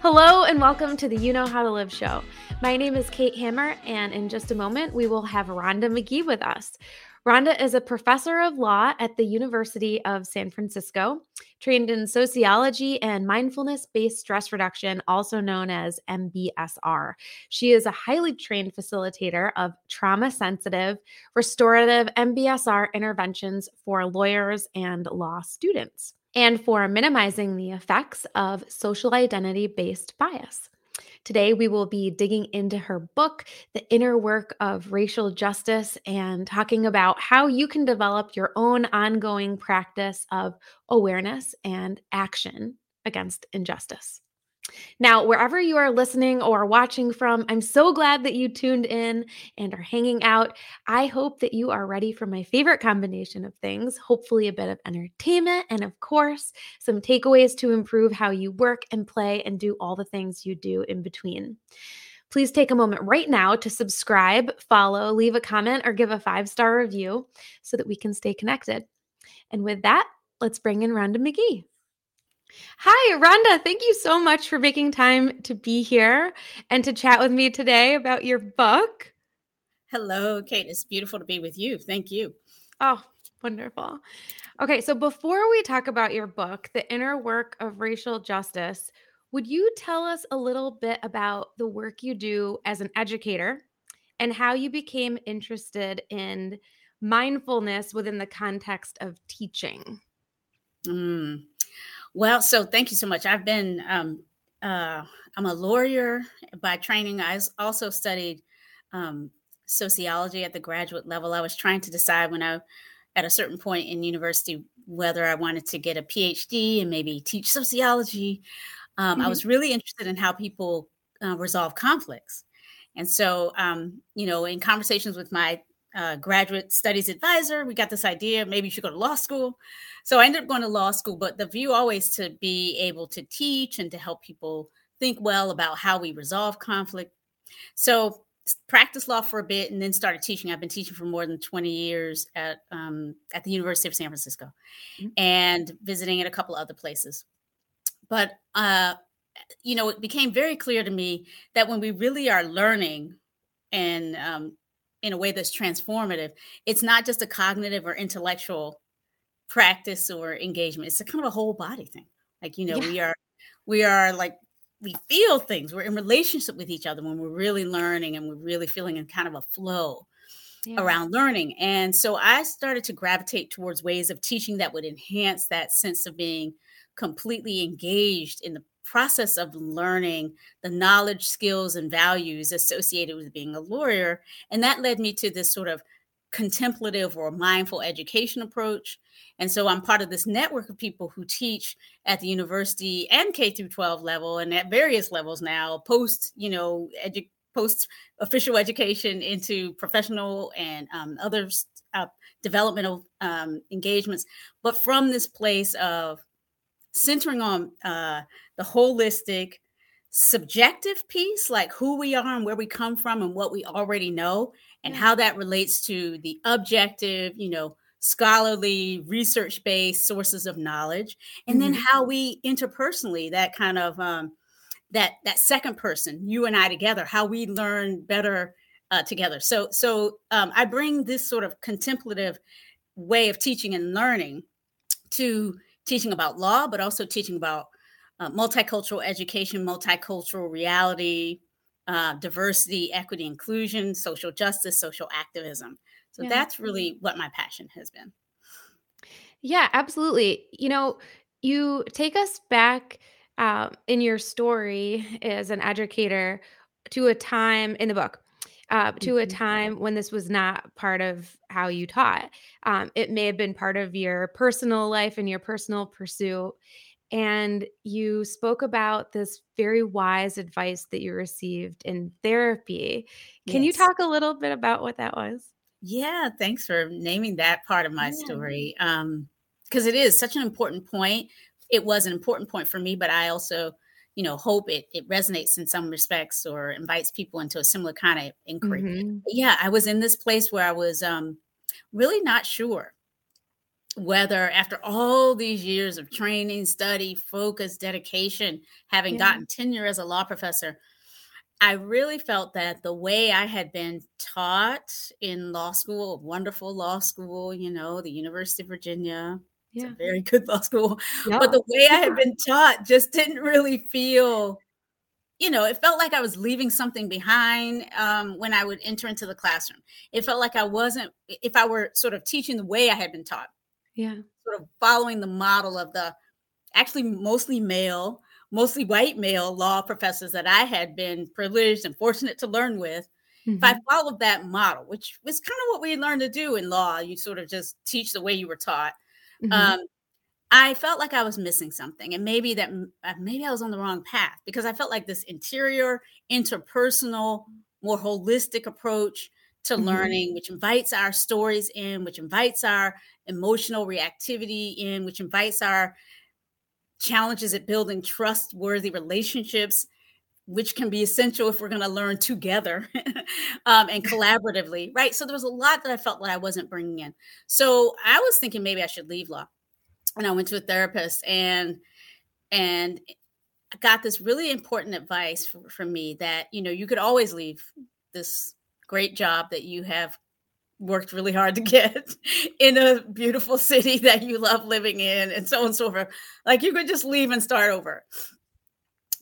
Hello, and welcome to the You Know How to Live show. My name is Kate Hammer, and in just a moment, we will have Rhonda Magee with us. Rhonda is a professor of law at the University of San Francisco, trained in sociology and mindfulness based stress reduction, also known as MBSR. She is a highly trained facilitator of trauma sensitive, restorative MBSR interventions for lawyers and law students and for minimizing the effects of social identity based bias. Today, we will be digging into her book, The Inner Work of Racial Justice, and talking about how you can develop your own ongoing practice of awareness and action against injustice. Now, wherever you are listening or watching from, I'm so glad that you tuned in and are hanging out. I hope that you are ready for my favorite combination of things hopefully, a bit of entertainment, and of course, some takeaways to improve how you work and play and do all the things you do in between. Please take a moment right now to subscribe, follow, leave a comment, or give a five star review so that we can stay connected. And with that, let's bring in Rhonda Magee. Hi, Rhonda. Thank you so much for making time to be here and to chat with me today about your book. Hello, Kate. It's beautiful to be with you. Thank you. Oh, wonderful. Okay, so before we talk about your book, The Inner Work of Racial Justice, would you tell us a little bit about the work you do as an educator and how you became interested in mindfulness within the context of teaching? Mm. Well, so thank you so much. I've been, um, uh, I'm a lawyer by training. I also studied um, sociology at the graduate level. I was trying to decide when I, at a certain point in university, whether I wanted to get a PhD and maybe teach sociology. Um, mm-hmm. I was really interested in how people uh, resolve conflicts. And so, um, you know, in conversations with my uh, graduate studies advisor. We got this idea maybe you should go to law school. So I ended up going to law school, but the view always to be able to teach and to help people think well about how we resolve conflict. So practiced law for a bit and then started teaching. I've been teaching for more than 20 years at um, at the University of San Francisco mm-hmm. and visiting at a couple other places. But uh, you know, it became very clear to me that when we really are learning and um, in a way that's transformative, it's not just a cognitive or intellectual practice or engagement. It's a kind of a whole body thing. Like, you know, yeah. we are we are like we feel things. We're in relationship with each other when we're really learning and we're really feeling in kind of a flow yeah. around learning. And so I started to gravitate towards ways of teaching that would enhance that sense of being completely engaged in the process of learning the knowledge, skills, and values associated with being a lawyer. And that led me to this sort of contemplative or mindful education approach. And so I'm part of this network of people who teach at the university and K through 12 level and at various levels now, post, you know, edu- post official education into professional and um, other uh, developmental um, engagements, but from this place of centering on uh, the holistic, subjective piece, like who we are and where we come from and what we already know, and how that relates to the objective, you know, scholarly, research based sources of knowledge, and mm-hmm. then how we interpersonally, that kind of um, that that second person, you and I together, how we learn better uh, together. So, so um, I bring this sort of contemplative way of teaching and learning to teaching about law, but also teaching about uh, multicultural education, multicultural reality, uh, diversity, equity, inclusion, social justice, social activism. So yeah. that's really what my passion has been. Yeah, absolutely. You know, you take us back uh, in your story as an educator to a time in the book uh, to a mm-hmm. time when this was not part of how you taught. Um, it may have been part of your personal life and your personal pursuit. And you spoke about this very wise advice that you received in therapy. Can yes. you talk a little bit about what that was? Yeah, thanks for naming that part of my yeah. story. Um, because it is such an important point. It was an important point for me, but I also you know, hope it it resonates in some respects or invites people into a similar kind of inquiry. Mm-hmm. Yeah, I was in this place where I was um, really not sure whether after all these years of training, study, focus, dedication, having yeah. gotten tenure as a law professor, I really felt that the way I had been taught in law school, wonderful law school, you know, the University of Virginia, yeah. It's a very good law school. Yeah. But the way I had been taught just didn't really feel, you know, it felt like I was leaving something behind um, when I would enter into the classroom. It felt like I wasn't, if I were sort of teaching the way I had been taught. Yeah. Sort of following the model of the actually mostly male, mostly white male law professors that I had been privileged and fortunate to learn with. Mm-hmm. If I mm-hmm. followed that model, which was kind of what we learned to do in law, you sort of just teach the way you were taught Mm-hmm. Um, I felt like I was missing something, and maybe that uh, maybe I was on the wrong path because I felt like this interior, interpersonal, more holistic approach to mm-hmm. learning, which invites our stories in, which invites our emotional reactivity in, which invites our challenges at building trustworthy relationships which can be essential if we're going to learn together um, and collaboratively, right? So there was a lot that I felt that I wasn't bringing in. So I was thinking maybe I should leave law, and I went to a therapist and and got this really important advice for, from me that you know you could always leave this great job that you have worked really hard to get in a beautiful city that you love living in and so on and so forth like you could just leave and start over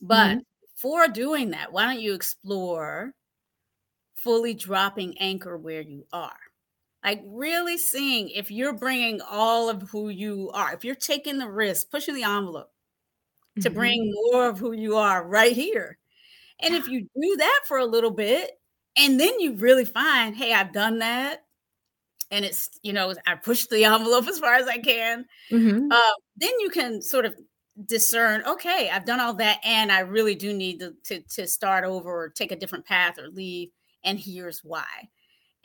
but mm-hmm before doing that, why don't you explore fully dropping anchor where you are? Like really seeing if you're bringing all of who you are, if you're taking the risk, pushing the envelope mm-hmm. to bring more of who you are right here. And if you do that for a little bit, and then you really find, hey, I've done that. And it's, you know, I pushed the envelope as far as I can. Mm-hmm. Uh, then you can sort of discern okay i've done all that and i really do need to, to, to start over or take a different path or leave and here's why.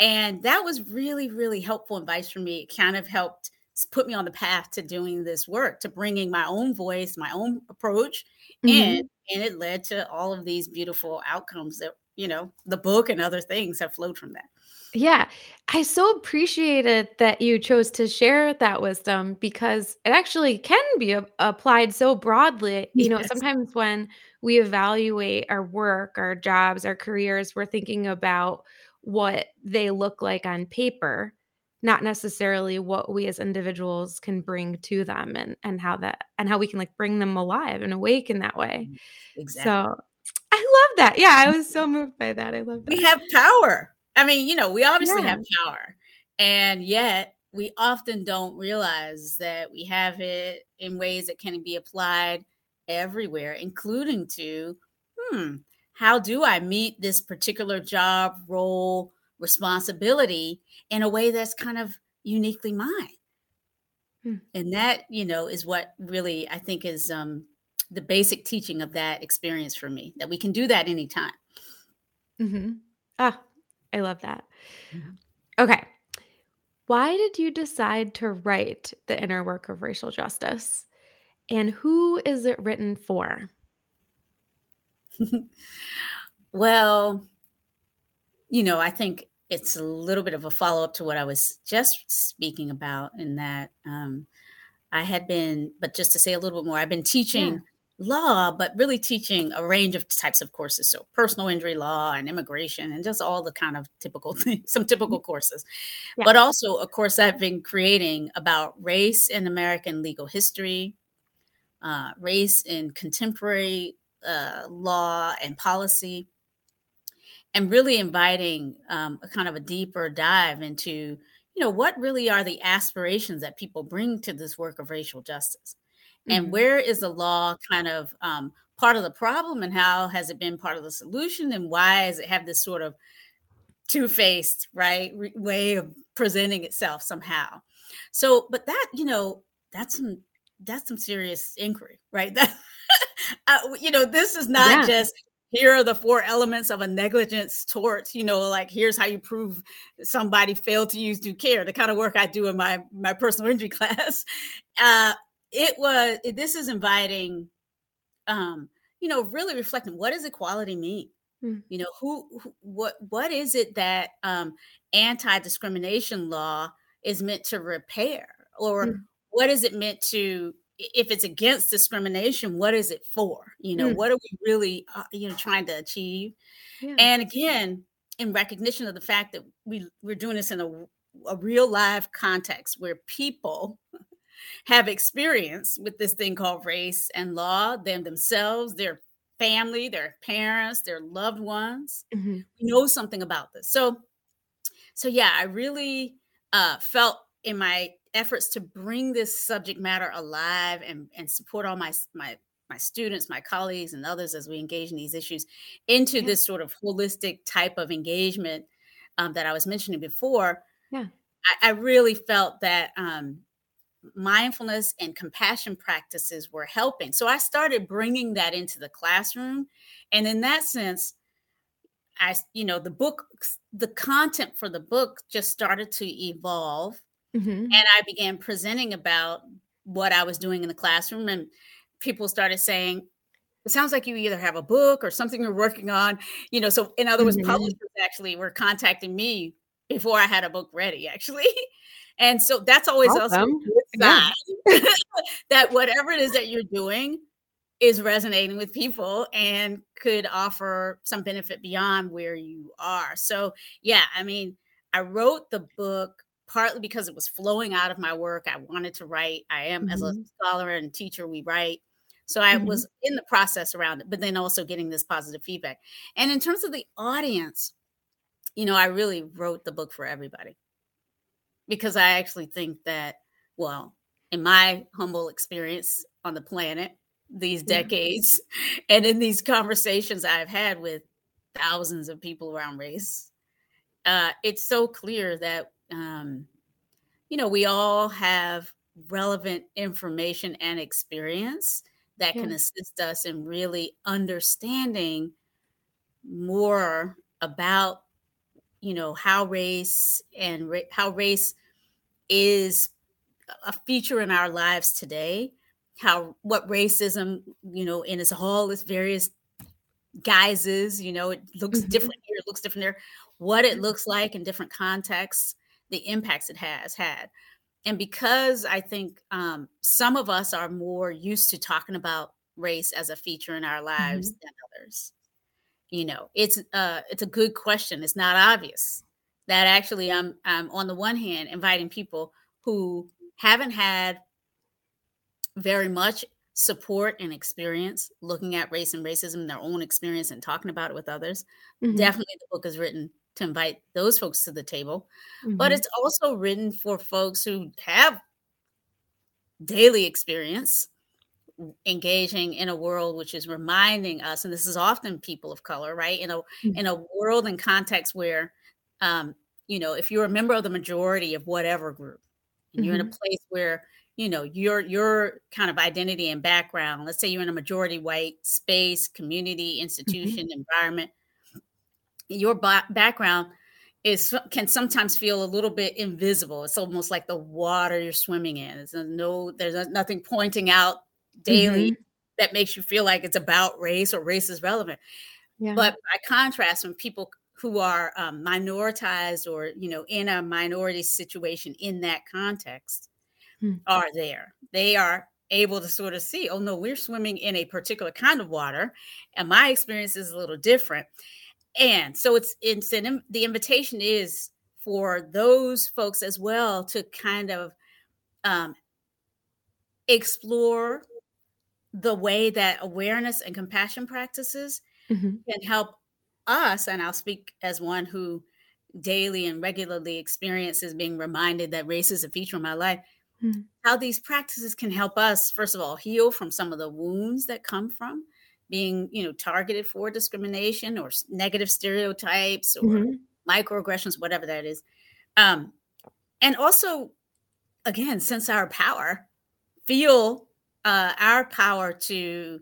And that was really really helpful advice for me. It kind of helped put me on the path to doing this work to bringing my own voice my own approach mm-hmm. and and it led to all of these beautiful outcomes that you know the book and other things have flowed from that yeah. I so appreciated that you chose to share that wisdom because it actually can be a- applied so broadly. You know, sometimes when we evaluate our work, our jobs, our careers, we're thinking about what they look like on paper, not necessarily what we as individuals can bring to them and and how that and how we can like bring them alive and awake in that way. Exactly. So I love that. Yeah, I was so moved by that. I love that. We have power. I mean, you know, we obviously yeah. have power, and yet we often don't realize that we have it in ways that can be applied everywhere, including to, hmm, how do I meet this particular job, role, responsibility in a way that's kind of uniquely mine? Hmm. And that, you know, is what really I think is um, the basic teaching of that experience for me that we can do that anytime. Mm-hmm. Ah, I love that. Mm-hmm. Okay. Why did you decide to write The Inner Work of Racial Justice? And who is it written for? well, you know, I think it's a little bit of a follow up to what I was just speaking about, in that um, I had been, but just to say a little bit more, I've been teaching law, but really teaching a range of types of courses. So personal injury law and immigration and just all the kind of typical things, some typical mm-hmm. courses. Yeah. But also a course I've been creating about race in American legal history, uh, race in contemporary uh, law and policy, and really inviting um, a kind of a deeper dive into, you know, what really are the aspirations that people bring to this work of racial justice and mm-hmm. where is the law kind of um, part of the problem and how has it been part of the solution and why does it have this sort of two-faced right re- way of presenting itself somehow so but that you know that's some that's some serious inquiry right that uh, you know this is not yeah. just here are the four elements of a negligence tort you know like here's how you prove somebody failed to use due care the kind of work i do in my my personal injury class uh, it was this is inviting um you know, really reflecting what does equality mean? Mm. You know, who, who, what, what is it that um, anti-discrimination law is meant to repair, or mm. what is it meant to? If it's against discrimination, what is it for? You know, mm. what are we really, uh, you know, trying to achieve? Yeah. And again, in recognition of the fact that we we're doing this in a, a real live context where people have experience with this thing called race and law, them themselves, their family, their parents, their loved ones. Mm-hmm. We know something about this. So, so yeah, I really uh, felt in my efforts to bring this subject matter alive and, and support all my my my students, my colleagues, and others as we engage in these issues into yeah. this sort of holistic type of engagement um, that I was mentioning before. Yeah, I, I really felt that um, mindfulness and compassion practices were helping. So I started bringing that into the classroom. And in that sense, I, you know, the book, the content for the book just started to evolve. Mm-hmm. And I began presenting about what I was doing in the classroom. And people started saying, it sounds like you either have a book or something you're working on. You know, so in other words, mm-hmm. publishers actually were contacting me before I had a book ready, actually. And so that's always awesome. also yeah. that whatever it is that you're doing is resonating with people and could offer some benefit beyond where you are. So, yeah, I mean, I wrote the book partly because it was flowing out of my work. I wanted to write. I am, mm-hmm. as a mm-hmm. scholar and teacher, we write. So I mm-hmm. was in the process around it, but then also getting this positive feedback. And in terms of the audience, you know, I really wrote the book for everybody because I actually think that, well, in my humble experience on the planet, these decades, yeah. and in these conversations I've had with thousands of people around race, uh, it's so clear that, um, you know, we all have relevant information and experience that yeah. can assist us in really understanding more about you know how race and ra- how race is a feature in our lives today how what racism you know in its all its various guises you know it looks mm-hmm. different here it looks different there what it looks like in different contexts the impacts it has had and because i think um, some of us are more used to talking about race as a feature in our lives mm-hmm. than others you know it's uh it's a good question it's not obvious that actually I'm I'm on the one hand inviting people who haven't had very much support and experience looking at race and racism, their own experience and talking about it with others. Mm-hmm. Definitely the book is written to invite those folks to the table. Mm-hmm. But it's also written for folks who have daily experience engaging in a world which is reminding us and this is often people of color right in a mm-hmm. in a world and context where um, you know, if you're a member of the majority of whatever group, and mm-hmm. you're in a mm-hmm. place where you know your your kind of identity and background let's say you're in a majority white space community mm-hmm. institution mm-hmm. environment your ba- background is can sometimes feel a little bit invisible it's almost like the water you're swimming in there's no there's nothing pointing out daily mm-hmm. that makes you feel like it's about race or race is relevant yeah. but by contrast when people who are um, minoritized or you know in a minority situation in that context hmm. are there they are able to sort of see oh no we're swimming in a particular kind of water and my experience is a little different and so it's it's an, the invitation is for those folks as well to kind of um, explore the way that awareness and compassion practices mm-hmm. can help us, and I'll speak as one who daily and regularly experiences being reminded that race is a feature of my life, mm. how these practices can help us, first of all, heal from some of the wounds that come from being, you know, targeted for discrimination or negative stereotypes or mm-hmm. microaggressions, whatever that is. Um, and also, again, sense our power, feel uh, our power to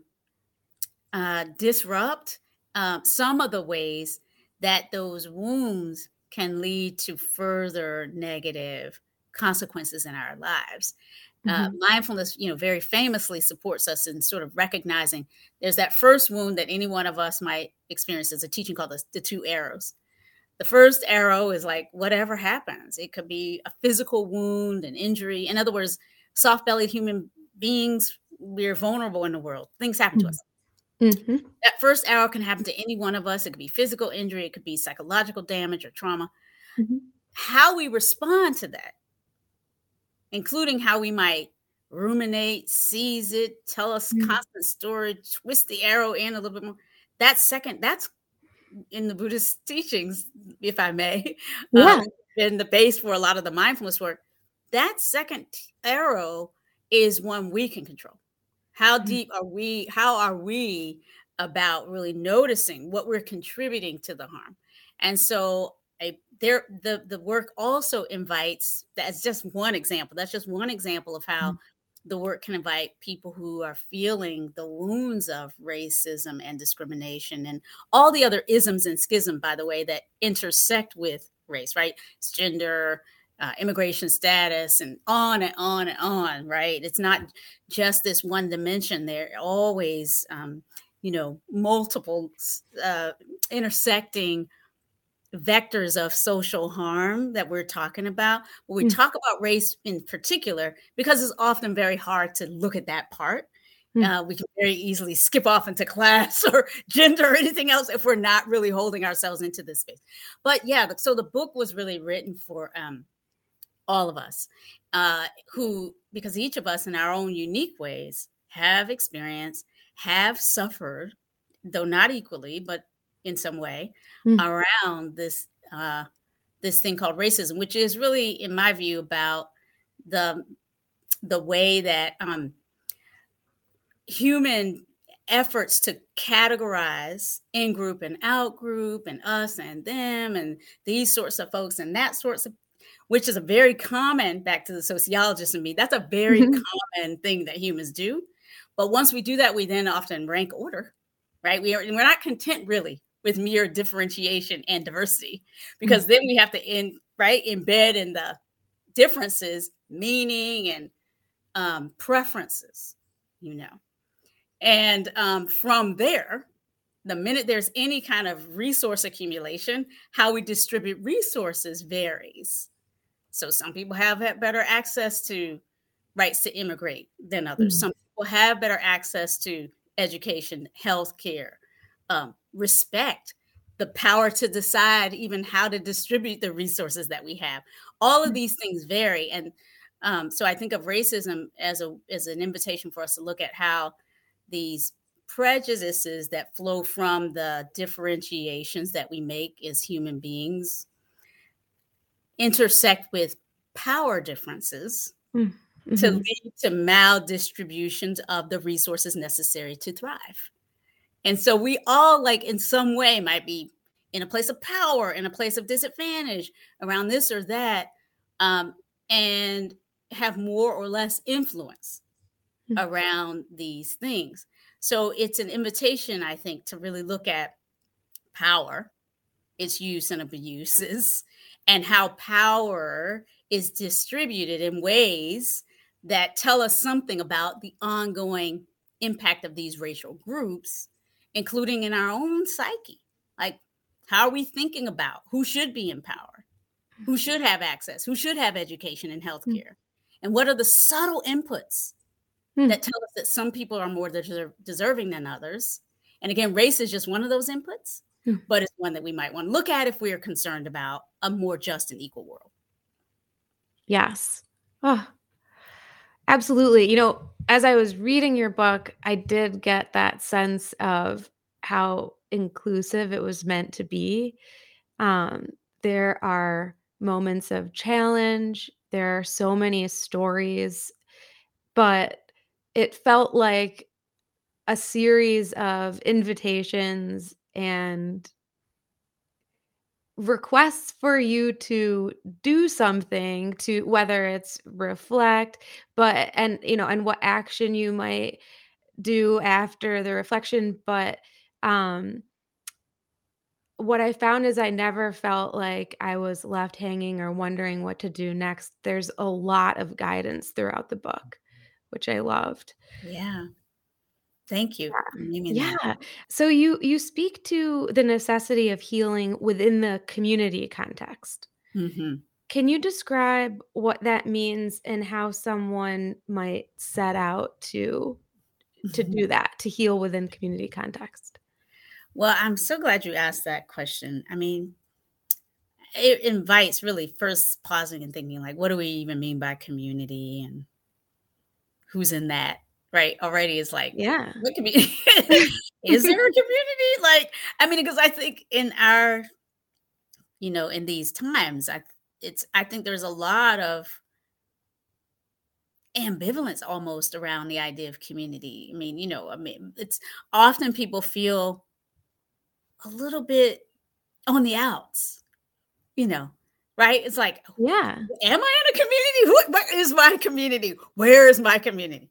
uh, disrupt um, some of the ways that those wounds can lead to further negative consequences in our lives. Uh, mindfulness, you know, very famously supports us in sort of recognizing there's that first wound that any one of us might experience. There's a teaching called the, the two arrows. The first arrow is like whatever happens. It could be a physical wound, an injury. In other words, soft-bellied human beings, we're vulnerable in the world. Things happen to us. Mm-hmm. That first arrow can happen to any one of us. It could be physical injury, it could be psychological damage or trauma. Mm-hmm. How we respond to that including how we might ruminate, seize it, tell us mm-hmm. constant story, twist the arrow in a little bit more. That second, that's in the Buddhist teachings, if I may, yeah. um, been the base for a lot of the mindfulness work. That second arrow is one we can control. How mm-hmm. deep are we? How are we about really noticing what we're contributing to the harm? And so a there the the work also invites that's just one example that's just one example of how mm-hmm. the work can invite people who are feeling the wounds of racism and discrimination and all the other isms and schism by the way that intersect with race right it's gender uh, immigration status and on and on and on right it's not just this one dimension there are always um, you know multiple uh, intersecting vectors of social harm that we're talking about. When we mm. talk about race in particular, because it's often very hard to look at that part, mm. uh, we can very easily skip off into class or gender or anything else if we're not really holding ourselves into this space. But yeah, so the book was really written for um, all of us uh, who, because each of us in our own unique ways have experienced, have suffered, though not equally, but in some way mm. around this uh, this thing called racism, which is really, in my view, about the the way that um, human efforts to categorize in group and out group and us and them and these sorts of folks and that sorts of which is a very common back to the sociologist in me that's a very mm-hmm. common thing that humans do but once we do that we then often rank order right we are, we're not content really with mere differentiation and diversity because mm-hmm. then we have to in right embed in the differences meaning and um, preferences you know and um, from there the minute there's any kind of resource accumulation how we distribute resources varies so some people have had better access to rights to immigrate than others mm-hmm. some people have better access to education health care um, respect the power to decide even how to distribute the resources that we have all of mm. these things vary and um, so i think of racism as a as an invitation for us to look at how these prejudices that flow from the differentiations that we make as human beings intersect with power differences mm-hmm. to lead to maldistributions of the resources necessary to thrive and so we all, like, in some way, might be in a place of power, in a place of disadvantage around this or that, um, and have more or less influence mm-hmm. around these things. So it's an invitation, I think, to really look at power, its use and abuses, and how power is distributed in ways that tell us something about the ongoing impact of these racial groups including in our own psyche. Like, how are we thinking about who should be in power? Who should have access? Who should have education and health care? Mm-hmm. And what are the subtle inputs mm-hmm. that tell us that some people are more deser- deserving than others? And again, race is just one of those inputs, mm-hmm. but it's one that we might want to look at if we are concerned about a more just and equal world. Yes. Oh, absolutely. You know, as I was reading your book, I did get that sense of how inclusive it was meant to be. Um, there are moments of challenge, there are so many stories, but it felt like a series of invitations and requests for you to do something to whether it's reflect but and you know and what action you might do after the reflection but um what I found is I never felt like I was left hanging or wondering what to do next. There's a lot of guidance throughout the book, which I loved. Yeah. Thank you. Yeah. yeah. So you you speak to the necessity of healing within the community context. Mm-hmm. Can you describe what that means and how someone might set out to to mm-hmm. do that, to heal within community context? Well, I'm so glad you asked that question. I mean, it invites really first pausing and thinking like what do we even mean by community and who's in that right already is like yeah what community is there a community like i mean because i think in our you know in these times i it's i think there's a lot of ambivalence almost around the idea of community i mean you know i mean it's often people feel a little bit on the outs, you know, right? It's like, yeah, am I in a community? Who is my community? Where is my community?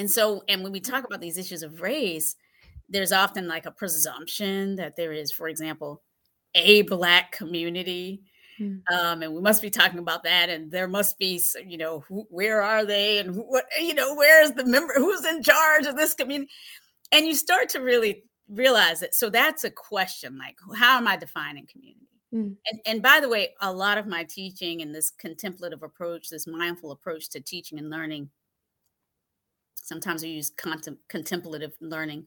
And so, and when we talk about these issues of race, there's often like a presumption that there is, for example, a black community. Mm. Um, and we must be talking about that, and there must be, you know, who, where are they, and who, what, you know, where is the member, who's in charge of this community? And you start to really realize it. So that's a question like, how am I defining community? Mm. And, and by the way, a lot of my teaching and this contemplative approach, this mindful approach to teaching and learning, sometimes we use contem- contemplative learning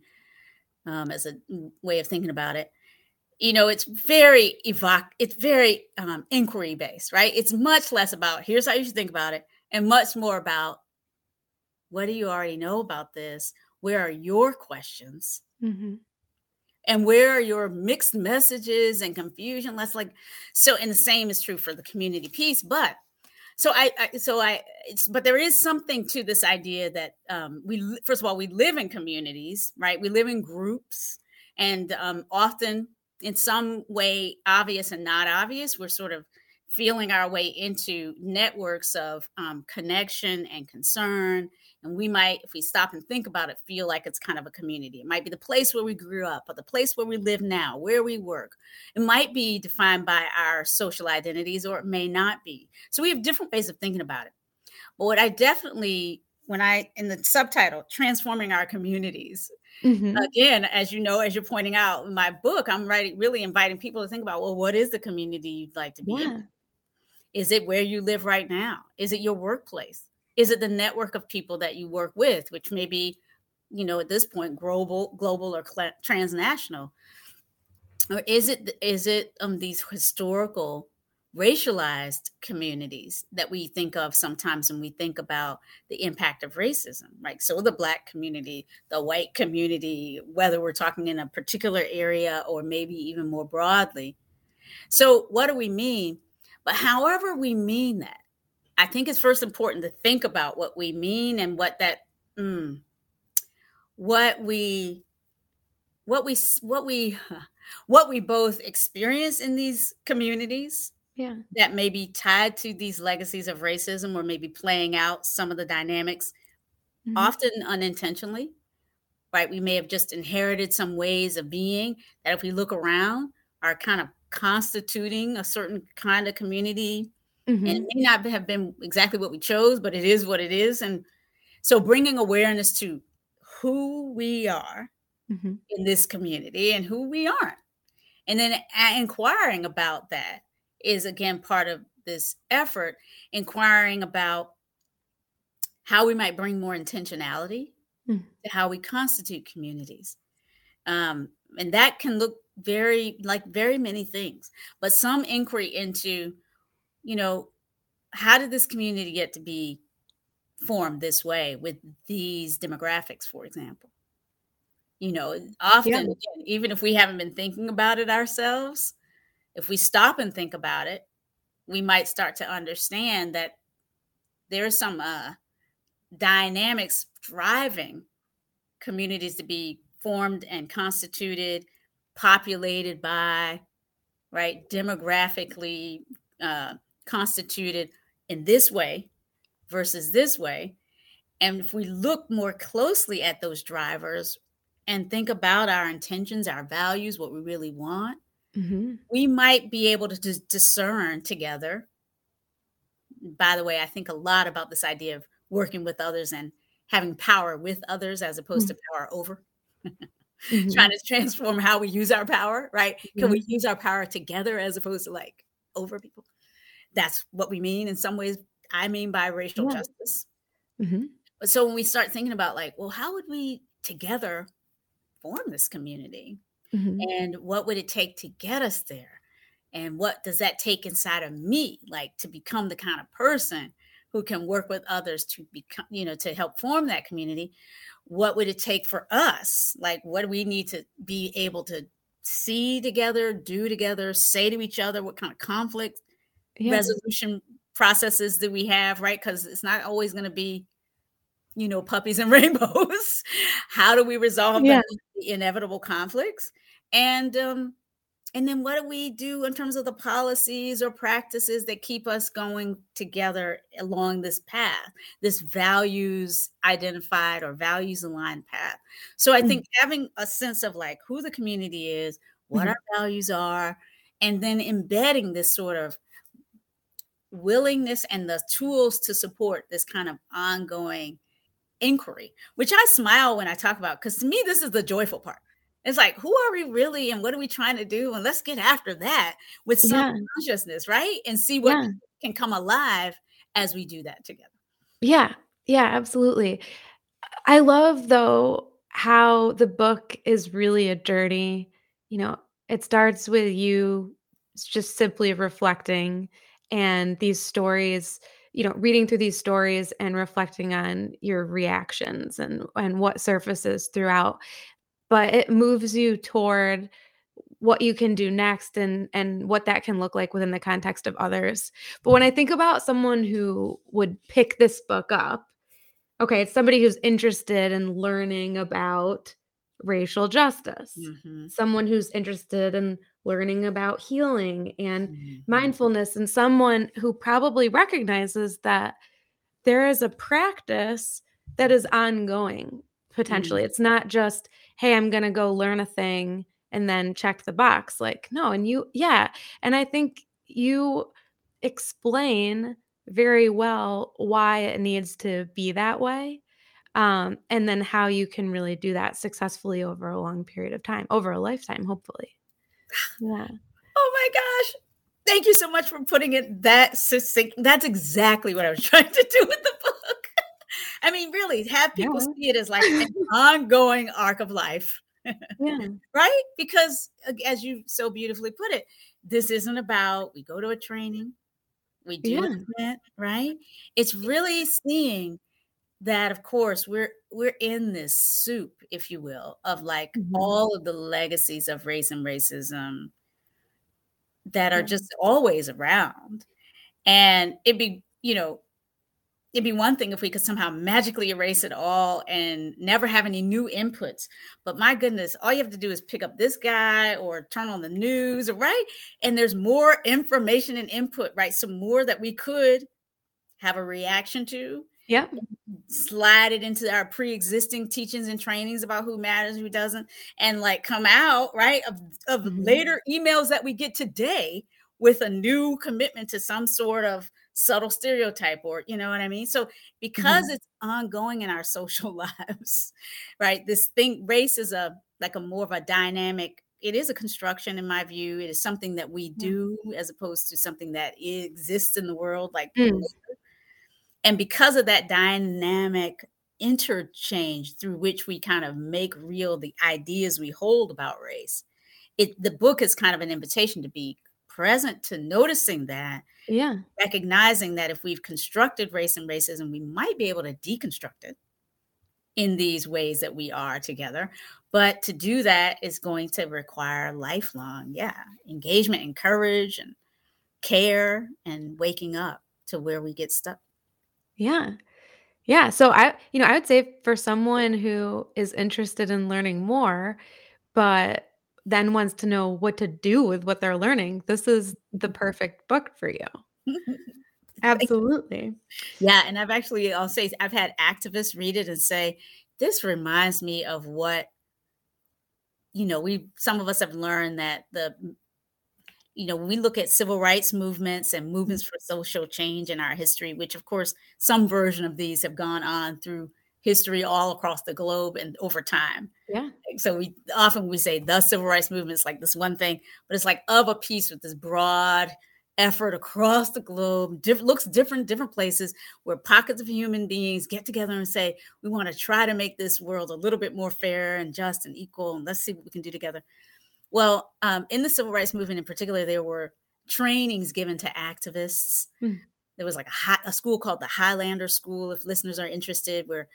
um, as a way of thinking about it. You know, it's very evoc, it's very um, inquiry based, right? It's much less about here's how you should think about it, and much more about what do you already know about this? Where are your questions? Mm-hmm and where are your mixed messages and confusion less like so and the same is true for the community piece but so I, I so i it's but there is something to this idea that um, we first of all we live in communities right? We live in groups and um, often in some way obvious and not obvious we're sort of feeling our way into networks of um, connection and concern and we might, if we stop and think about it, feel like it's kind of a community. It might be the place where we grew up, or the place where we live now, where we work. It might be defined by our social identities, or it may not be. So we have different ways of thinking about it. But what I definitely, when I, in the subtitle, Transforming Our Communities, mm-hmm. again, as you know, as you're pointing out in my book, I'm writing, really inviting people to think about, well, what is the community you'd like to be yeah. in? Is it where you live right now? Is it your workplace? Is it the network of people that you work with, which may be, you know, at this point, global, global or cl- transnational, or is it is it um, these historical racialized communities that we think of sometimes when we think about the impact of racism, right? So the black community, the white community, whether we're talking in a particular area or maybe even more broadly. So what do we mean? But however we mean that, I think it's first important to think about what we mean and what that mm, what we what we what we what we both experience in these communities yeah that may be tied to these legacies of racism or maybe playing out some of the dynamics mm-hmm. often unintentionally right we may have just inherited some ways of being that if we look around are kind of constituting a certain kind of community Mm-hmm. And it may not have been exactly what we chose, but it is what it is. And so bringing awareness to who we are mm-hmm. in this community and who we aren't. And then inquiring about that is again part of this effort, inquiring about how we might bring more intentionality mm-hmm. to how we constitute communities. Um, and that can look very like very many things, but some inquiry into you know, how did this community get to be formed this way with these demographics, for example? You know, often, yeah. again, even if we haven't been thinking about it ourselves, if we stop and think about it, we might start to understand that there's some uh, dynamics driving communities to be formed and constituted, populated by, right, demographically uh, constituted in this way versus this way. And if we look more closely at those drivers, and think about our intentions, our values, what we really want, Mhm. we might be able to dis- discern together. By the way, I think a lot about this idea of working with others and having power with others as opposed to power over. Mhm. Trying to transform how we use our power, right? Can we use our power together as opposed to like over people? That's what we mean in some ways. I mean by racial Yeah. justice. Mhm. But so when we start thinking about like, well, how would we together form this community? Mhm. And what would it take to get us there? And what does that take inside of me, like to become the kind of person who can work with others to become, you know, to help form that community? What would it take for us? Like, what do we need to be able to see together, do together, say to each other? What kind of conflict Yeah. resolution processes that we have, right? Because it's not always going to be, you know, puppies and rainbows. How do we resolve Yeah. the, inevitable conflicts? And um, and then what do we do in terms of the policies or practices that keep us going together along this path, this values identified or values aligned path? So I Mm. think having a sense of like who the community is, what Mhm. our values are, and then embedding this sort of willingness and the tools to support this kind of ongoing inquiry, which I smile when I talk about, because to me, this is the joyful part. It's like, who are we really and what are we trying to do? And let's get after that with some Yeah. consciousness, right? And see what Yeah. can come alive as we do that together. Yeah. Yeah, absolutely. I love though how the book is really a journey. You know, it starts with you just simply reflecting and these stories, you know, reading through these stories and reflecting on your reactions and and what surfaces throughout. But it moves you toward what you can do next and and what that can look like within the context of others. But when I think about someone who would pick this book up, okay, it's somebody who's interested in learning about racial justice, Mhm. someone who's interested in learning about healing and Mhm. mindfulness, and someone who probably recognizes that there is a practice that is ongoing potentially. Mm. It's not just, hey, I'm going to go learn a thing and then check the box. Like, no. And you, yeah. And I think you explain very well why it needs to be that way. Um, and then how you can really do that successfully over a long period of time, over a lifetime, hopefully. Yeah. Oh my gosh. Thank you so much for putting it that succinct. That's exactly what I was trying to do with the book. I mean, really, have people Yeah. see it as like an ongoing arc of life, Yeah. right? Because, as you so beautifully put it, this isn't about we go to a training, we do Yeah. event, right? It's really seeing that, of course, we're we're in this soup, if you will, of like Mhm. all of the legacies of race and racism that are just always around. And it'd be, you know, it'd be one thing if we could somehow magically erase it all and never have any new inputs. But my goodness, all you have to do is pick up this guy or turn on the news, right? And there's more information and input, right? Some more that we could have a reaction to Yep. slide it into our pre-existing teachings and trainings about who matters who doesn't and like come out right of, of Mhm. later emails that we get today with a new commitment to some sort of subtle stereotype or you know what i mean so because it's ongoing in our social lives right this thing race is a like a more of a dynamic it is a construction in my view it is something that we do as opposed to something that exists in the world like Mm. And because of that dynamic interchange through which we kind of make real the ideas we hold about race, it the book is kind of an invitation to be present to noticing that, Yeah. recognizing that if we've constructed race and racism, we might be able to deconstruct it in these ways that we are together. But to do that is going to require lifelong, yeah, engagement and courage and care and waking up to where we get stuck. Yeah. Yeah. So I, you know, I would say for someone who is interested in learning more, but then wants to know what to do with what they're learning, this is the mm-hmm. perfect book for you. Absolutely. Yeah, and I've actually I'll say I've had activists read it and say this reminds me of what you know, we some of us have learned that the you know, when we look at civil rights movements and movements mm-hmm. for social change in our history, which of course some version of these have gone on through history all across the globe and over time. Yeah. So we often we say the civil rights movement is like this one thing, but it's like of a piece with this broad effort across the globe diff- looks different different places where pockets of human beings get together and say we want to try to make this world a little bit more fair and just and equal and let's see what we can do together well um, in the civil rights movement in particular there were trainings given to activists mm. there was like a, high, a school called the highlander school if listeners are interested where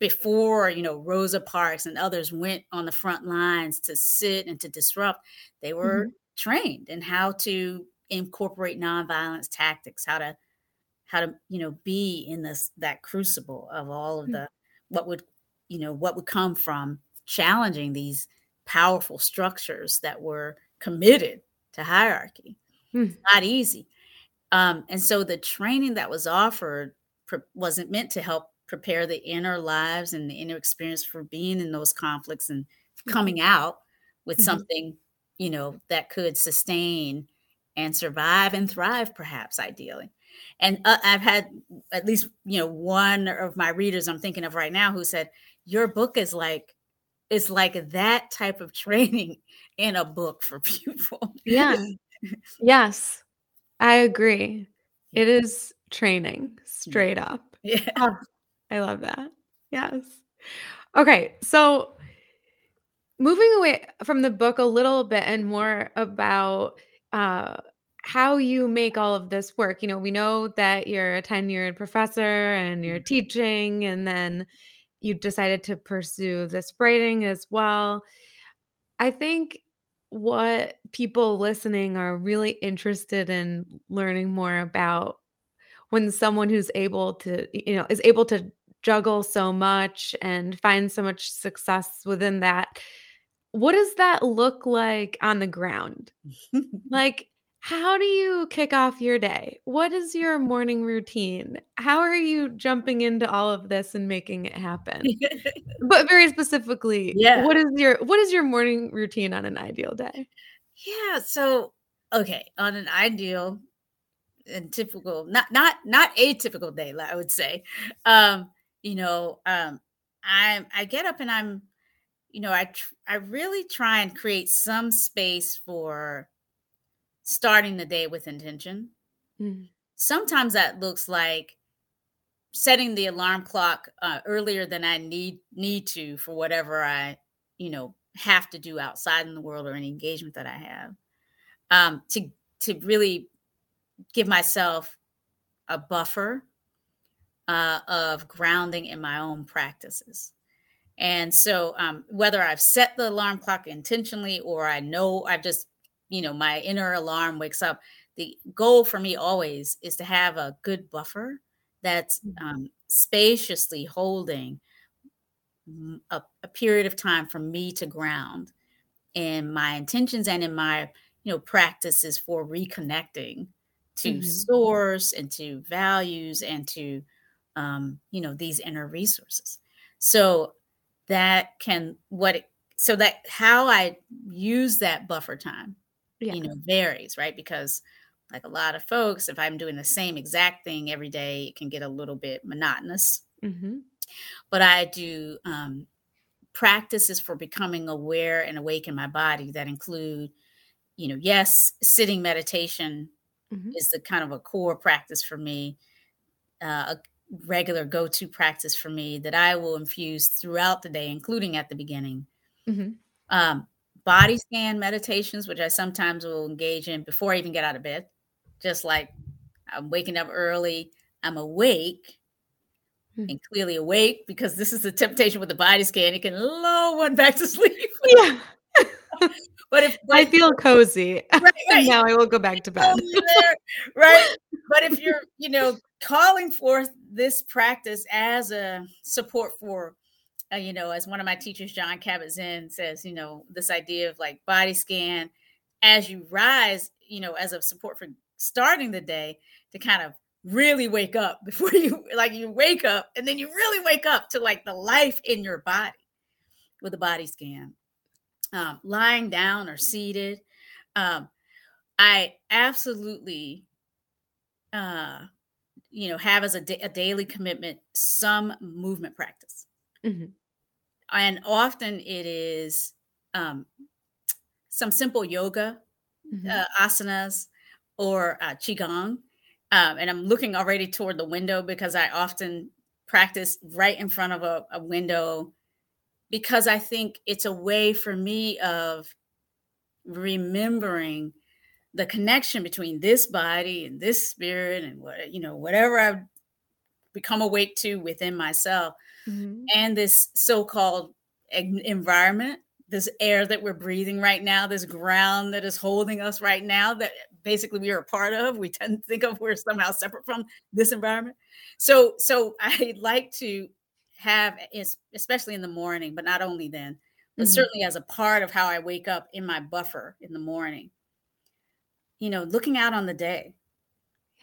before you know rosa parks and others went on the front lines to sit and to disrupt they were mm-hmm. trained in how to incorporate nonviolence tactics, how to how to you know be in this that crucible of all of hmm. the what would you know what would come from challenging these powerful structures that were committed to hierarchy. Hmm. Not easy. Um, and so the training that was offered pre- wasn't meant to help prepare the inner lives and the inner experience for being in those conflicts and hmm. coming out with mm-hmm. something you know that could sustain and survive and thrive, perhaps ideally. And uh, I've had at least you know one of my readers I'm thinking of right now who said your book is like is like that type of training in a book for people. Yeah. yes. I agree. It is training straight up. Yeah. Oh, I love that. Yes. Okay. So moving away from the book a little bit and more about uh, how you make all of this work. You know, we know that you're a tenured professor and you're mm-hmm. teaching, and then you decided to pursue this writing as well. I think what people listening are really interested in learning more about when someone who's able to, you know, is able to juggle so much and find so much success within that what does that look like on the ground? like, how do you kick off your day? What is your morning routine? How are you jumping into all of this and making it happen? but very specifically, yeah. what is your what is your morning routine on an ideal day? Yeah, so okay, on an ideal and typical, not not not atypical day, I would say. Um, you know, um I I get up and I'm you know, I tr- I really try and create some space for starting the day with intention. Mm-hmm. Sometimes that looks like setting the alarm clock uh, earlier than I need need to for whatever I, you know, have to do outside in the world or any engagement that I have. Um, to to really give myself a buffer uh, of grounding in my own practices. And so, um, whether I've set the alarm clock intentionally or I know I've just, you know, my inner alarm wakes up, the goal for me always is to have a good buffer that's mm-hmm. um, spaciously holding a, a, period of time for me to ground in my intentions and in my, you know, practices for reconnecting to mm-hmm. source and to values and to, um, you know, these inner resources. So that can what it, so that how I use that buffer time, yeah. you know, varies, right? Because like a lot of folks, if I'm doing the same exact thing every day, it can get a little bit monotonous. Mm-hmm. But I do um, practices for becoming aware and awake in my body that include, you know, yes, sitting meditation mm-hmm. is the kind of a core practice for me. Uh, a regular go to practice for me that I will infuse throughout the day, including at the beginning. Mm-hmm. Um, body scan meditations, which I sometimes will engage in before I even get out of bed. Just like I'm waking up early, I'm awake mm-hmm. and clearly awake because this is the temptation with the body scan. It can lull one back to sleep. Yeah. but if but I feel cozy, right, right. now I will go back to bed. right. But if you're, you know, calling forth this practice as a support for uh, you know as one of my teachers Jon Kabat-Zinn says you know this idea of like body scan as you rise you know as a support for starting the day to kind of really wake up before you like you wake up and then you really wake up to like the life in your body with a body scan um, lying down or seated. Um, I absolutely, uh, you know, have as a, da- a daily commitment some movement practice. Mm-hmm. And often it is um, some simple yoga, mm-hmm. uh, asanas, or uh, qigong. Um, and I'm looking already toward the window because I often practice right in front of a, a window because I think it's a way for me of remembering the connection between this body and this spirit and what you know whatever I've become awake to within myself mm-hmm. and this so-called environment this air that we're breathing right now this ground that is holding us right now that basically we are a part of we tend to think of we're somehow separate from this environment so so i like to have especially in the morning but not only then but mm-hmm. certainly as a part of how i wake up in my buffer in the morning you know looking out on the day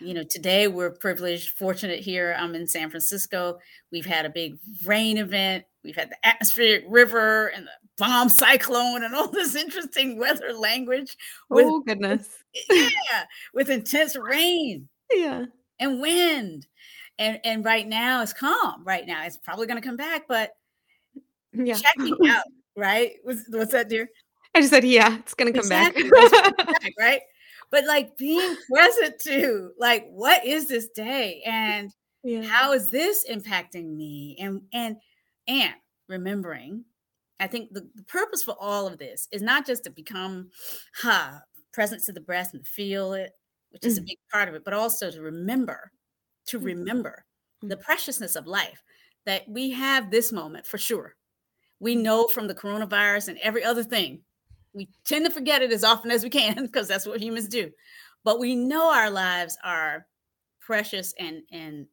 you know today we're privileged fortunate here. I'm in san francisco. We've had a big rain event. We've had the atmospheric river and the bomb cyclone and all this interesting weather language with, oh goodness. Yeah with intense rain yeah. and wind. And and right now it's calm. Right now it's probably going to come back but yeah. check me out right? What's, what's that dear? I just said yeah it's going to come exactly. back right but like being present to like what is this day and yeah. how is this impacting me and and and remembering i think the, the purpose for all of this is not just to become ha present to the breath and feel it which is mm. a big part of it but also to remember to mm-hmm. remember mm. the preciousness of life that we have this moment for sure we mm. know from the coronavirus and every other thing we tend to forget it as often as we can because that's what humans do. But we know our lives are precious and and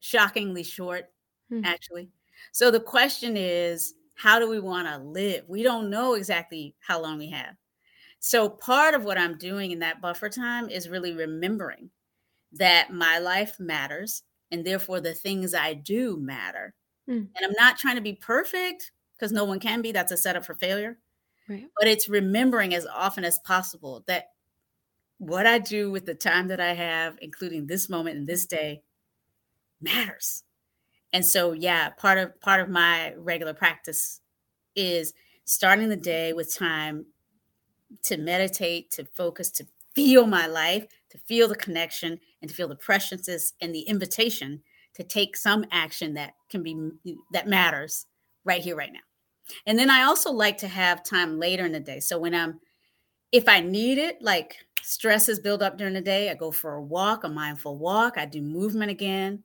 shockingly short, hmm. actually. So the question is, how do we want to live? We don't know exactly how long we have. So part of what I'm doing in that buffer time is really remembering that my life matters and therefore the things I do matter. Hmm. And I'm not trying to be perfect because no one can be. That's a setup for failure. Right. But it's remembering as often as possible that what I do with the time that I have, including this moment and this day, matters. And so, yeah, part of part of my regular practice is starting the day with time to meditate, to focus, to feel my life, to feel the connection, and to feel the preciousness and the invitation to take some action that can be that matters right here, right now. And then I also like to have time later in the day. So when I'm, if I need it, like stress is built up during the day, I go for a walk, a mindful walk. I do movement again.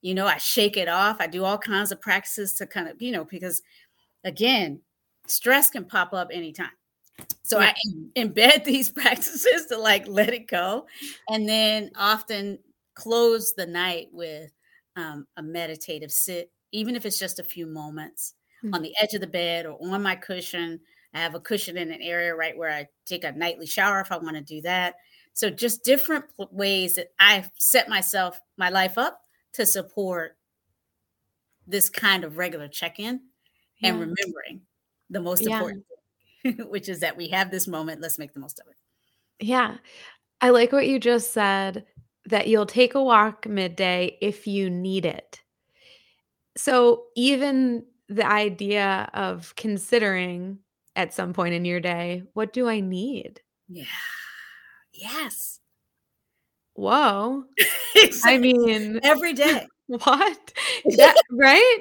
You know, I shake it off. I do all kinds of practices to kind of, you know, because again, stress can pop up anytime. So yeah. I embed these practices to like let it go. And then often close the night with um, a meditative sit, even if it's just a few moments mm-hmm. on the edge of the bed or on my cushion. I have a cushion in an area right where I take a nightly shower if I want to do that. So just different ways that I've set myself my life up to support this kind of regular check-in yeah. and remembering the most yeah. important which is that we have this moment, let's make the most of it. Yeah. I like what you just said that you'll take a walk midday if you need it. So even the idea of considering at some point in your day, what do I need? Yeah. Yes. Whoa. exactly. I mean, every day. What? That, right?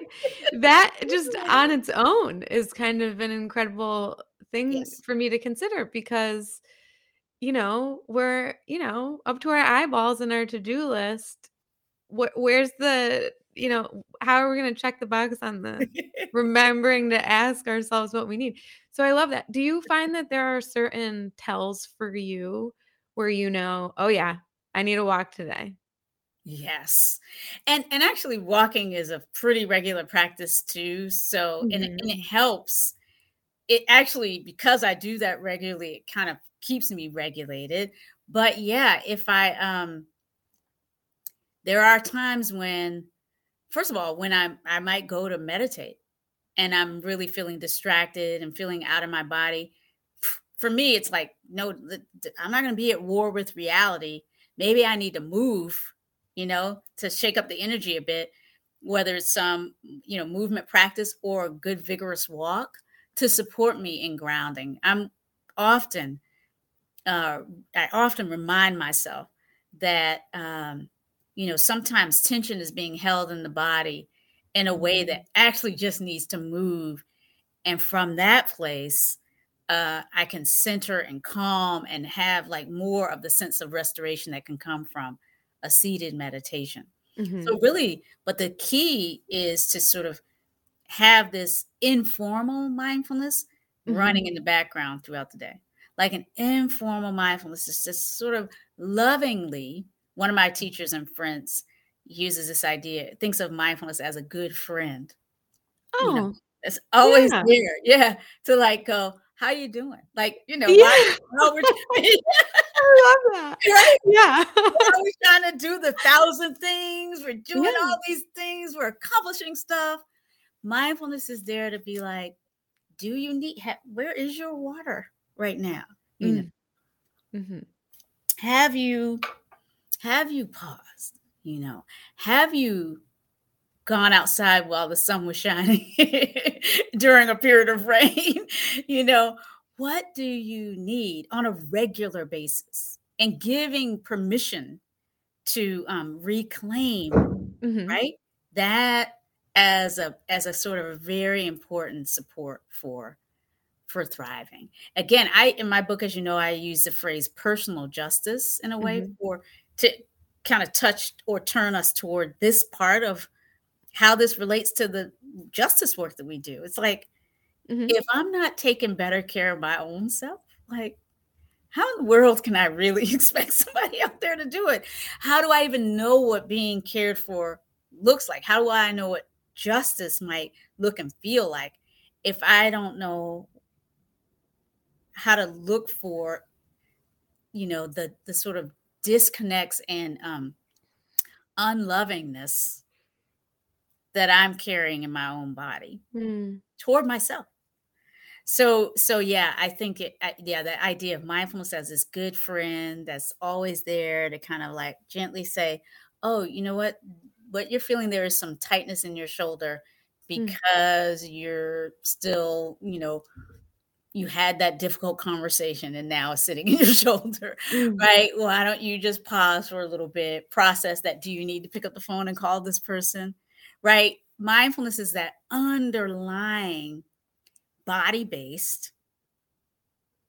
That just on its own is kind of an incredible thing yes. for me to consider because, you know, we're, you know, up to our eyeballs in our to do list. Wh- where's the you know, how are we going to check the box on the remembering to ask ourselves what we need? So I love that. Do you find that there are certain tells for you where you know, oh yeah, I need a walk today? Yes. And and actually walking is a pretty regular practice too. So mm-hmm. and, it, and it helps. It actually because I do that regularly, it kind of keeps me regulated. But yeah, if I um there are times when first of all, when I I might go to meditate and I'm really feeling distracted and feeling out of my body, for me, it's like, no, I'm not going to be at war with reality. Maybe I need to move, you know, to shake up the energy a bit, whether it's some, you know, movement practice or a good, vigorous walk to support me in grounding. I'm often, uh, I often remind myself that, um, you know, sometimes tension is being held in the body in a way that mm-hmm. actually just needs to move. And from that place, uh, I can center and calm and have like more of the sense of restoration that can come from a seated meditation. Mm-hmm. So, really, but the key is to sort of have this informal mindfulness mm-hmm. running in the background throughout the day. Like an informal mindfulness is just sort of lovingly. One of my teachers and friends uses this idea, thinks of mindfulness as a good friend. Oh, you know, it's always yeah. there. Yeah. To like go, how you doing? Like, you know, yeah. why, how we're I love that. Right? Yeah. We're we trying to do the thousand things? We're doing yeah. all these things. We're accomplishing stuff. Mindfulness is there to be like, do you need, ha- where is your water right now? You mm. know, mm-hmm. have you, have you paused? You know, have you gone outside while the sun was shining during a period of rain? you know, what do you need on a regular basis? And giving permission to um, reclaim, mm-hmm. right? That as a as a sort of a very important support for for thriving. Again, I in my book, as you know, I use the phrase personal justice in a way mm-hmm. for to kind of touch or turn us toward this part of how this relates to the justice work that we do. It's like mm-hmm. if I'm not taking better care of my own self, like how in the world can I really expect somebody out there to do it? How do I even know what being cared for looks like? How do I know what justice might look and feel like if I don't know how to look for, you know, the the sort of disconnects and um, unlovingness that I'm carrying in my own body mm. toward myself. So, so yeah, I think it, yeah, the idea of mindfulness as this good friend that's always there to kind of like gently say, oh, you know what, what you're feeling there is some tightness in your shoulder hmm. because mm. you're still, you know, you had that difficult conversation and now it's sitting in your shoulder, mm. right? Why don't you just pause for a little bit, process that? Do you need to pick up the phone and call this person? right? Mindfulness is that underlying body based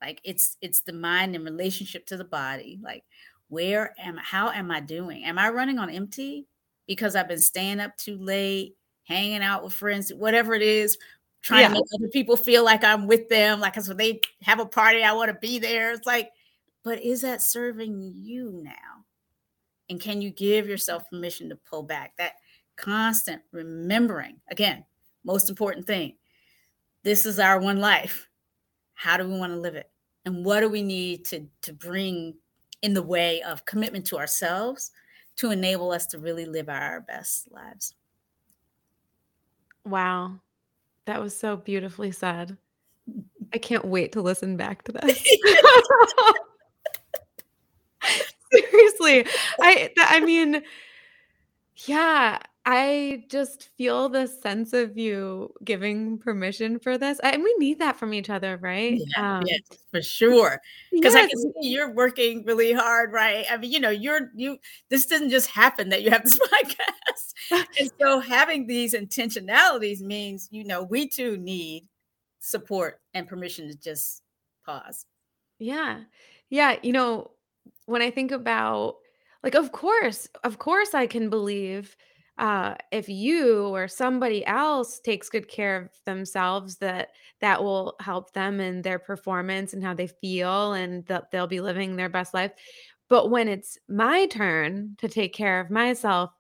like it's it's the mind in relationship to the body like where am I, how am i doing am i running on empty because i've been staying up too late hanging out with friends whatever it is trying yeah. to make other people feel like i'm with them like cause when they have a party i want to be there it's like but is that serving you now and can you give yourself permission to pull back that constant remembering again, most important thing this is our one life. How do we want to live it? And what do we need to, to bring in the way of commitment to ourselves to enable us to really live our best lives? Wow. That was so beautifully said. I can't wait to listen back to this. Seriously. I I mean yeah, I just feel the sense of you giving permission for this. and we need that from each other, right? Yeah, um, yes, for sure. Because yes. I can see you're working really hard, right? I mean, you know, you're you. This didn't just happen that you have this podcast, and so having these intentionalities means, you know, we too need support and permission to just pause. Yeah, yeah. You know, when I think about, like, of course, of course, I can believe uh, if you or somebody else takes good care of themselves that that will help them in their performance and how they feel and that they'll be living their best life but when it's my turn to take care of myself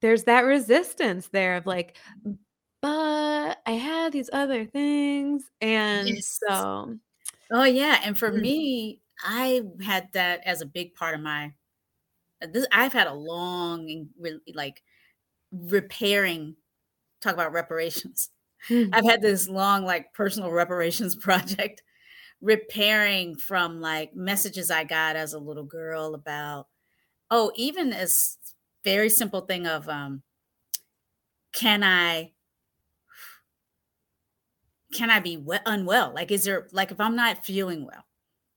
there's that resistance there of like but i have these other things and yes. so oh yeah and for mm. me i had that as a big part of my this, i've had a long like repairing talk about reparations Mm-hmm. I've had this long, like, personal reparations project repairing from like messages I got as a little girl about, oh, even as very simple thing of, um, can I can I be we- unwell? Like, is there like if I'm not feeling well,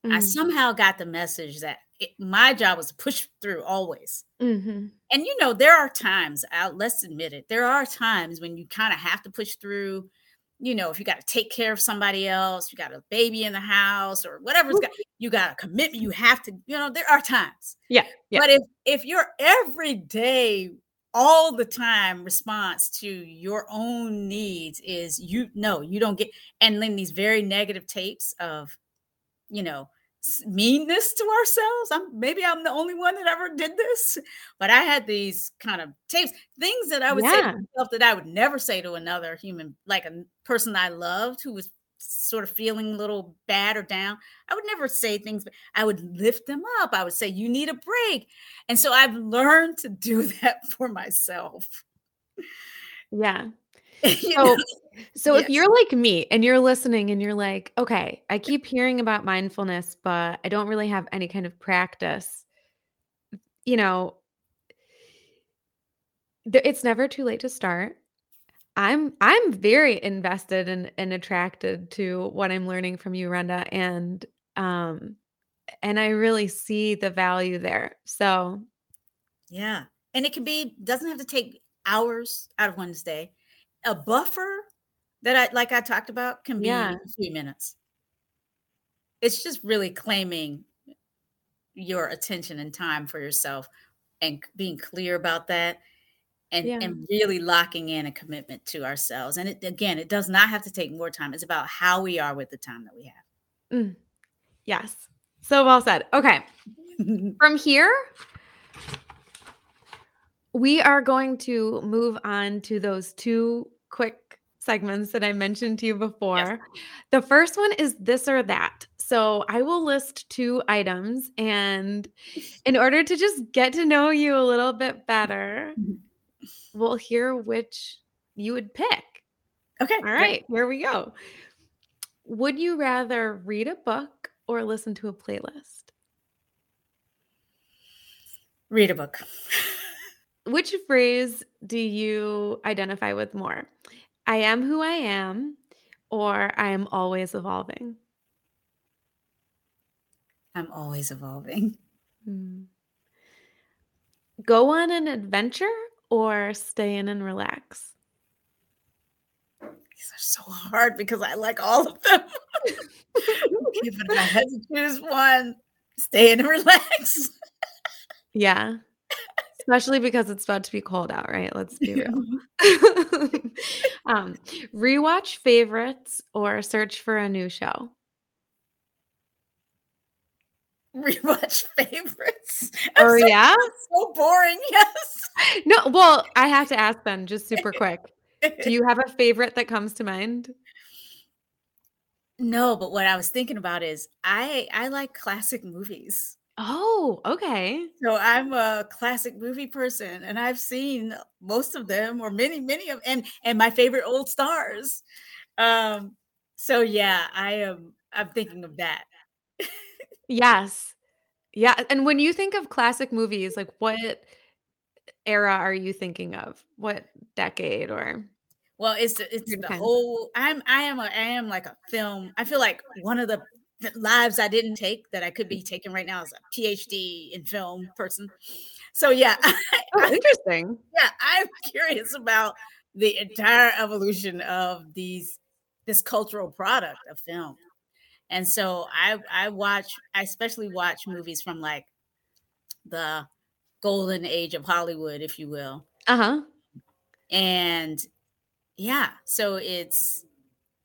mm-hmm. I somehow got the message that it, my job was to push through always. Mm-hmm. And you know, there are times, I'll, let's admit it, there are times when you kind of have to push through. You know, if you got to take care of somebody else, you got a baby in the house or whatever's got, you got a commitment, you have to, you know, there are times. Yeah, yeah. But if if your everyday, all the time response to your own needs is you no, you don't get, and then these very negative tapes of, you know, meanness to ourselves. I'm maybe I'm the only one that ever did this, but I had these kind of tapes, things that I would yeah. say to myself that I would never say to another human, like a person I loved who was sort of feeling a little bad or down. I would never say things, but I would lift them up. I would say, You need a break. And so I've learned to do that for myself. Yeah. so, so yes. if you're like me and you're listening and you're like, okay, I keep hearing about mindfulness, but I don't really have any kind of practice, you know, it's never too late to start. I'm I'm very invested and, and attracted to what I'm learning from you, Rhonda, and um and I really see the value there. So yeah. And it can be doesn't have to take hours out of one's day a buffer that I like I talked about can be yeah. few minutes. It's just really claiming your attention and time for yourself and being clear about that and, yeah. and really locking in a commitment to ourselves. And it, again, it does not have to take more time. It's about how we are with the time that we have. Mm. Yes. So well said. Okay. From here, we are going to move on to those two quick segments that I mentioned to you before. Yes. The first one is this or that. So I will list two items, and in order to just get to know you a little bit better, mm-hmm. we'll hear which you would pick. Okay. All right, here we go. Would you rather read a book or listen to a playlist? Read a book. Which phrase do you identify with more? I am who I am, or I am always evolving? I'm always evolving. Hmm. Go on an adventure or stay in and relax? These are so hard because I like all of them. okay, but if I had to choose one, stay in and relax. yeah. Especially because it's about to be cold out, right? Let's be real. um, rewatch favorites or search for a new show. Rewatch favorites. Oh yeah, so boring. Yes. No, well, I have to ask then, just super quick. Do you have a favorite that comes to mind? No, but what I was thinking about is I I like classic movies. Oh, okay. So I'm a classic movie person and I've seen most of them or many, many of and and my favorite old stars. Um so yeah, I am I'm thinking of that. yes. Yeah. And when you think of classic movies, like what era are you thinking of? What decade or well, it's it's the whole. I'm I am a I am like a film. I feel like one of the lives I didn't take that I could be taking right now as a PhD in film person. So yeah, oh, interesting. Yeah, I'm curious about the entire evolution of these this cultural product of film. And so I I watch I especially watch movies from like the golden age of Hollywood, if you will. Uh-huh. And yeah, so it's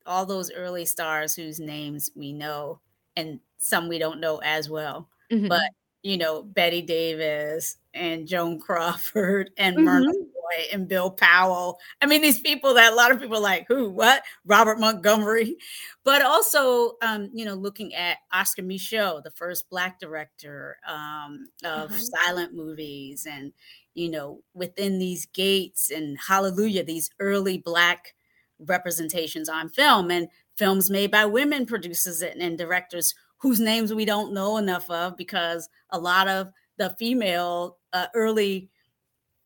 all those early stars whose names we know and some we don't know as well. Mm-hmm. But you know, Bette Davis and Joan Crawford and mm-hmm. Myrna Loy and Bill Powell. I mean, these people that a lot of people like, who, what? Robert Montgomery. But also, um, you know, looking at Oscar Micheaux, the first Black director um, of uh-huh. silent movies, and, you know, within these gates and hallelujah, these early Black representations on film and films made by women producers and directors whose names we don't know enough of because a lot of the female uh, early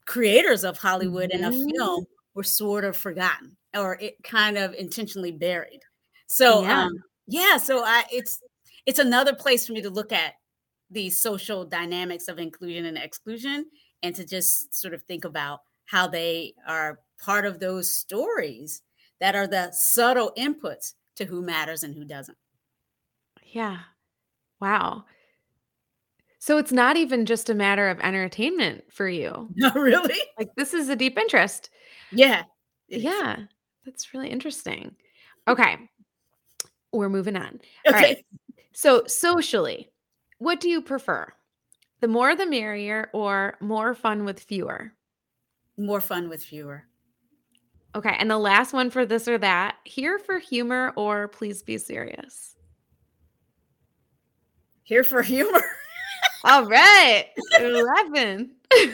creators of Hollywood mm-hmm. and of film were sort of forgotten or it kind of intentionally buried. So yeah. Um, yeah, so I it's it's another place for me to look at these social dynamics of inclusion and exclusion and to just sort of think about how they are part of those stories that are the subtle inputs to who matters and who doesn't. Yeah. Wow. So it's not even just a matter of entertainment for you. No, really? Like this is a deep interest. Yeah. Yeah. That's really interesting. Okay. We're moving on. Okay. All right. So socially, what do you prefer? The more the merrier or more fun with fewer? More fun with fewer. Okay. And the last one for this or that here for humor or please be serious? Here for humor. All right. 11.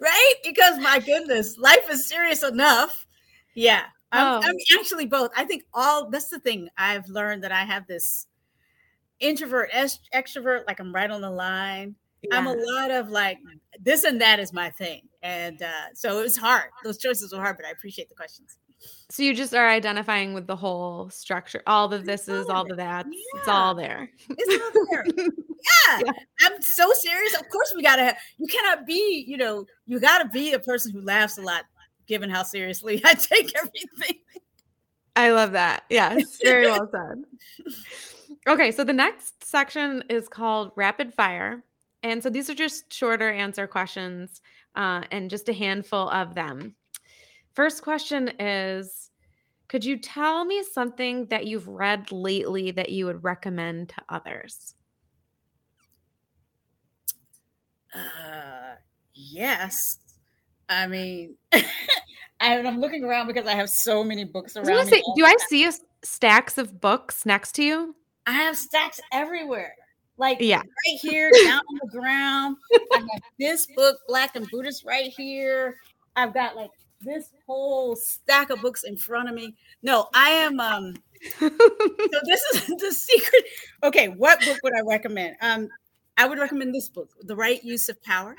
right? Because my goodness, life is serious enough. Yeah. I'm, oh. I'm actually both. I think all that's the thing I've learned that I have this introvert, extrovert, like I'm right on the line. Yeah. I'm a lot of like this and that is my thing. And uh, so it was hard. Those choices were hard, but I appreciate the questions. So you just are identifying with the whole structure, all the this is, all the that. Yeah. It's all there. It's all there. yeah. yeah. I'm so serious. Of course, we gotta have. You cannot be. You know, you gotta be a person who laughs a lot, given how seriously I take everything. I love that. Yes, very well said. Okay, so the next section is called rapid fire. And so these are just shorter answer questions uh, and just a handful of them. First question is Could you tell me something that you've read lately that you would recommend to others? Uh, yes. I mean, I, am looking around because I have so many books around. I say, do I see stacks of books next to you? I have stacks everywhere. Like yeah. right here, down on the ground. I have this book, Black and Buddhist, right here. I've got like this whole stack of books in front of me. No, I am um so this is the secret. Okay, what book would I recommend? Um, I would recommend this book, The Right Use of Power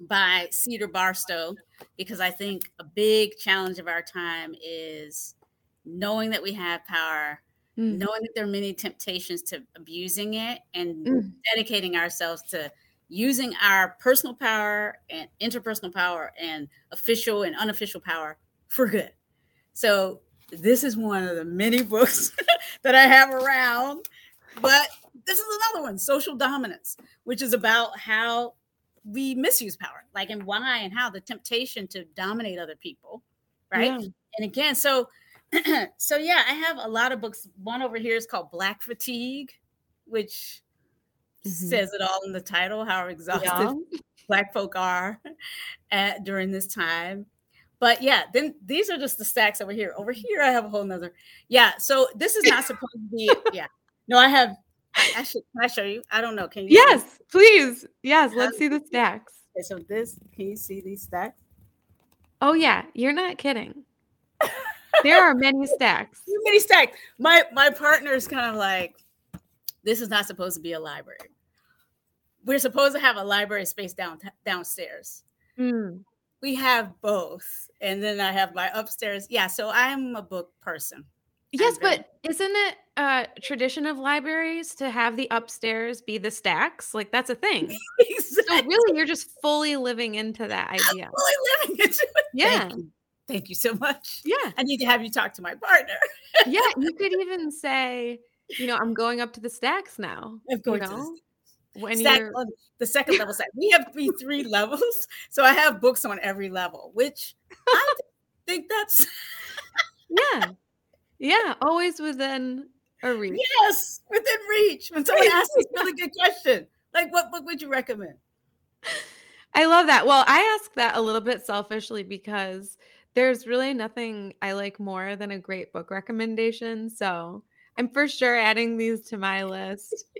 by Cedar Barstow, because I think a big challenge of our time is knowing that we have power mm. knowing that there are many temptations to abusing it and mm. dedicating ourselves to using our personal power and interpersonal power and official and unofficial power for good. So this is one of the many books that I have around. But this is another one, Social Dominance, which is about how we misuse power, like and why and how the temptation to dominate other people, right? Yeah. And again, so so yeah, I have a lot of books. One over here is called Black Fatigue, which mm-hmm. says it all in the title how exhausted yeah. black folk are at during this time. But yeah, then these are just the stacks over here. Over here, I have a whole nother. Yeah, so this is not supposed to be. Yeah, no, I have. I, I should. Can I show you? I don't know. Can you? Yes, see? please. Yes, let's see the stacks. Okay, so this. Can you see these stacks? Oh yeah, you're not kidding there are many stacks. Many stacks. My my partner is kind of like, this is not supposed to be a library. We're supposed to have a library space down downstairs. Mm. We have both, and then I have my upstairs. Yeah, so I'm a book person. Yes, but isn't it a tradition of libraries to have the upstairs be the stacks? Like that's a thing. exactly. So really, you're just fully living into that idea. I'm fully living into it. Yeah. Thank you so much. Yeah. I need to have you talk to my partner. yeah. You could even say, you know, I'm going up to the stacks now. Of course. You know? When Stack, you're the second level set. We have three three levels. So I have books on every level, which I think that's yeah. Yeah. Always within a reach. Yes, within reach. When someone asks this really good question, like what book would you recommend? I love that. Well, I ask that a little bit selfishly because there's really nothing I like more than a great book recommendation. So I'm for sure adding these to my list.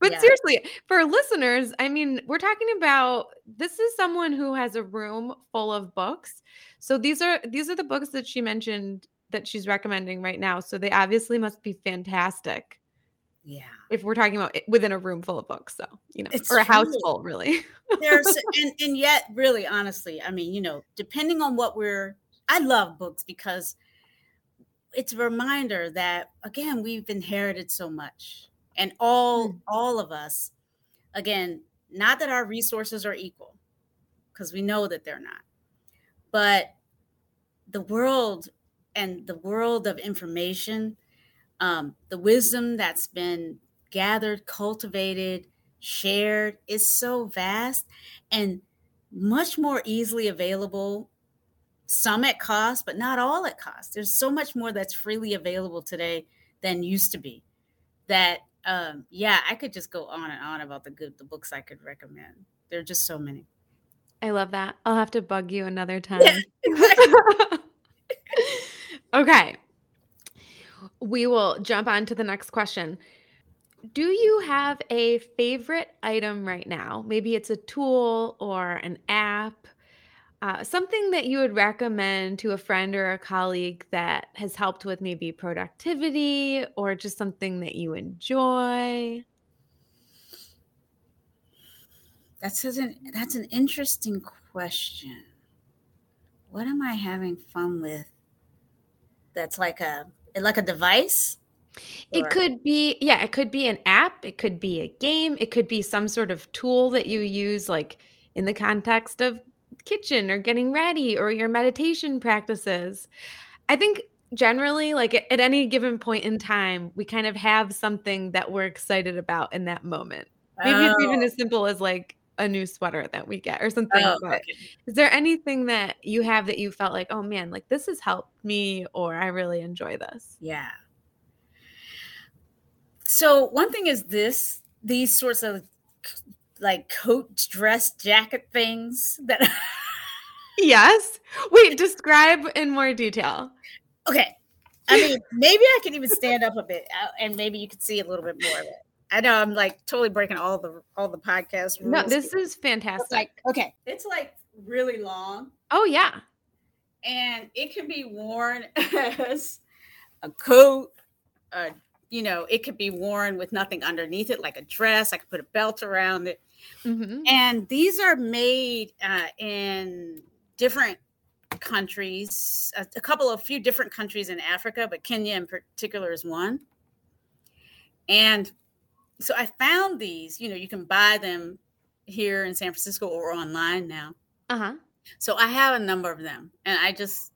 But Yeah. seriously, for listeners, I mean, we're talking about this is someone who has a room full of books. So these are these are the books that she mentioned that she's recommending right now. So they obviously must be fantastic Yeah. if we're talking about within a room full of books. So, you know, It's or a house full, really. There's and, and yet really honestly, I mean, you know, depending on what we're I love books because it's a reminder that again, we've inherited so much. And all Mm. all of us, again, not that our resources are equal, because we know that they're not. But the world and the world of information, um, the wisdom that's been gathered, cultivated, shared is so vast and much more easily available. Some at cost, but not all at cost. There's so much more that's freely available today than used to be. That um, yeah, I could just go on and on about the good the books I could recommend. There are just so many. I love that. I'll have to bug you another time. Okay. We will jump on to the next question. Do you have a favorite item right now? Maybe it's a tool or an app, uh, something that you would recommend to a friend or a colleague that has helped with maybe productivity or just something that you enjoy? That's an that's an interesting question. What am I having fun with? That's like a like a device. It Or- could be, yeah, it could be an app, it could be a game, it could be some sort of tool that you use, like in the context of kitchen or getting ready or your meditation practices. I think generally, like at, any given point in time, we kind of have something that we're excited about in that moment. Maybe it's oh. even Oh, as simple as like a new sweater that we get or something. oh, okay. is there anything that you have that you felt like, oh man, like this has helped me or I really enjoy this? Yeah. So one thing is this: these sorts of like coat, dress, jacket things that. Yes. Wait, describe in more detail. okay, I mean, maybe I can even stand up a bit, uh, and maybe you could see a little bit more of it. I know I'm like totally breaking all the all the podcast rules. No, this is fantastic. It's like okay, it's like really long, oh yeah. and it can be worn as a coat. Uh, you know, it could be worn with nothing underneath it, like a dress. I could put a belt around it. hmm and these are made uh, in different countries a, a couple of few different countries in africa but kenya in particular is one and so i found these you know you can buy them here in san francisco or online now Uh-huh. so i have a number of them and i just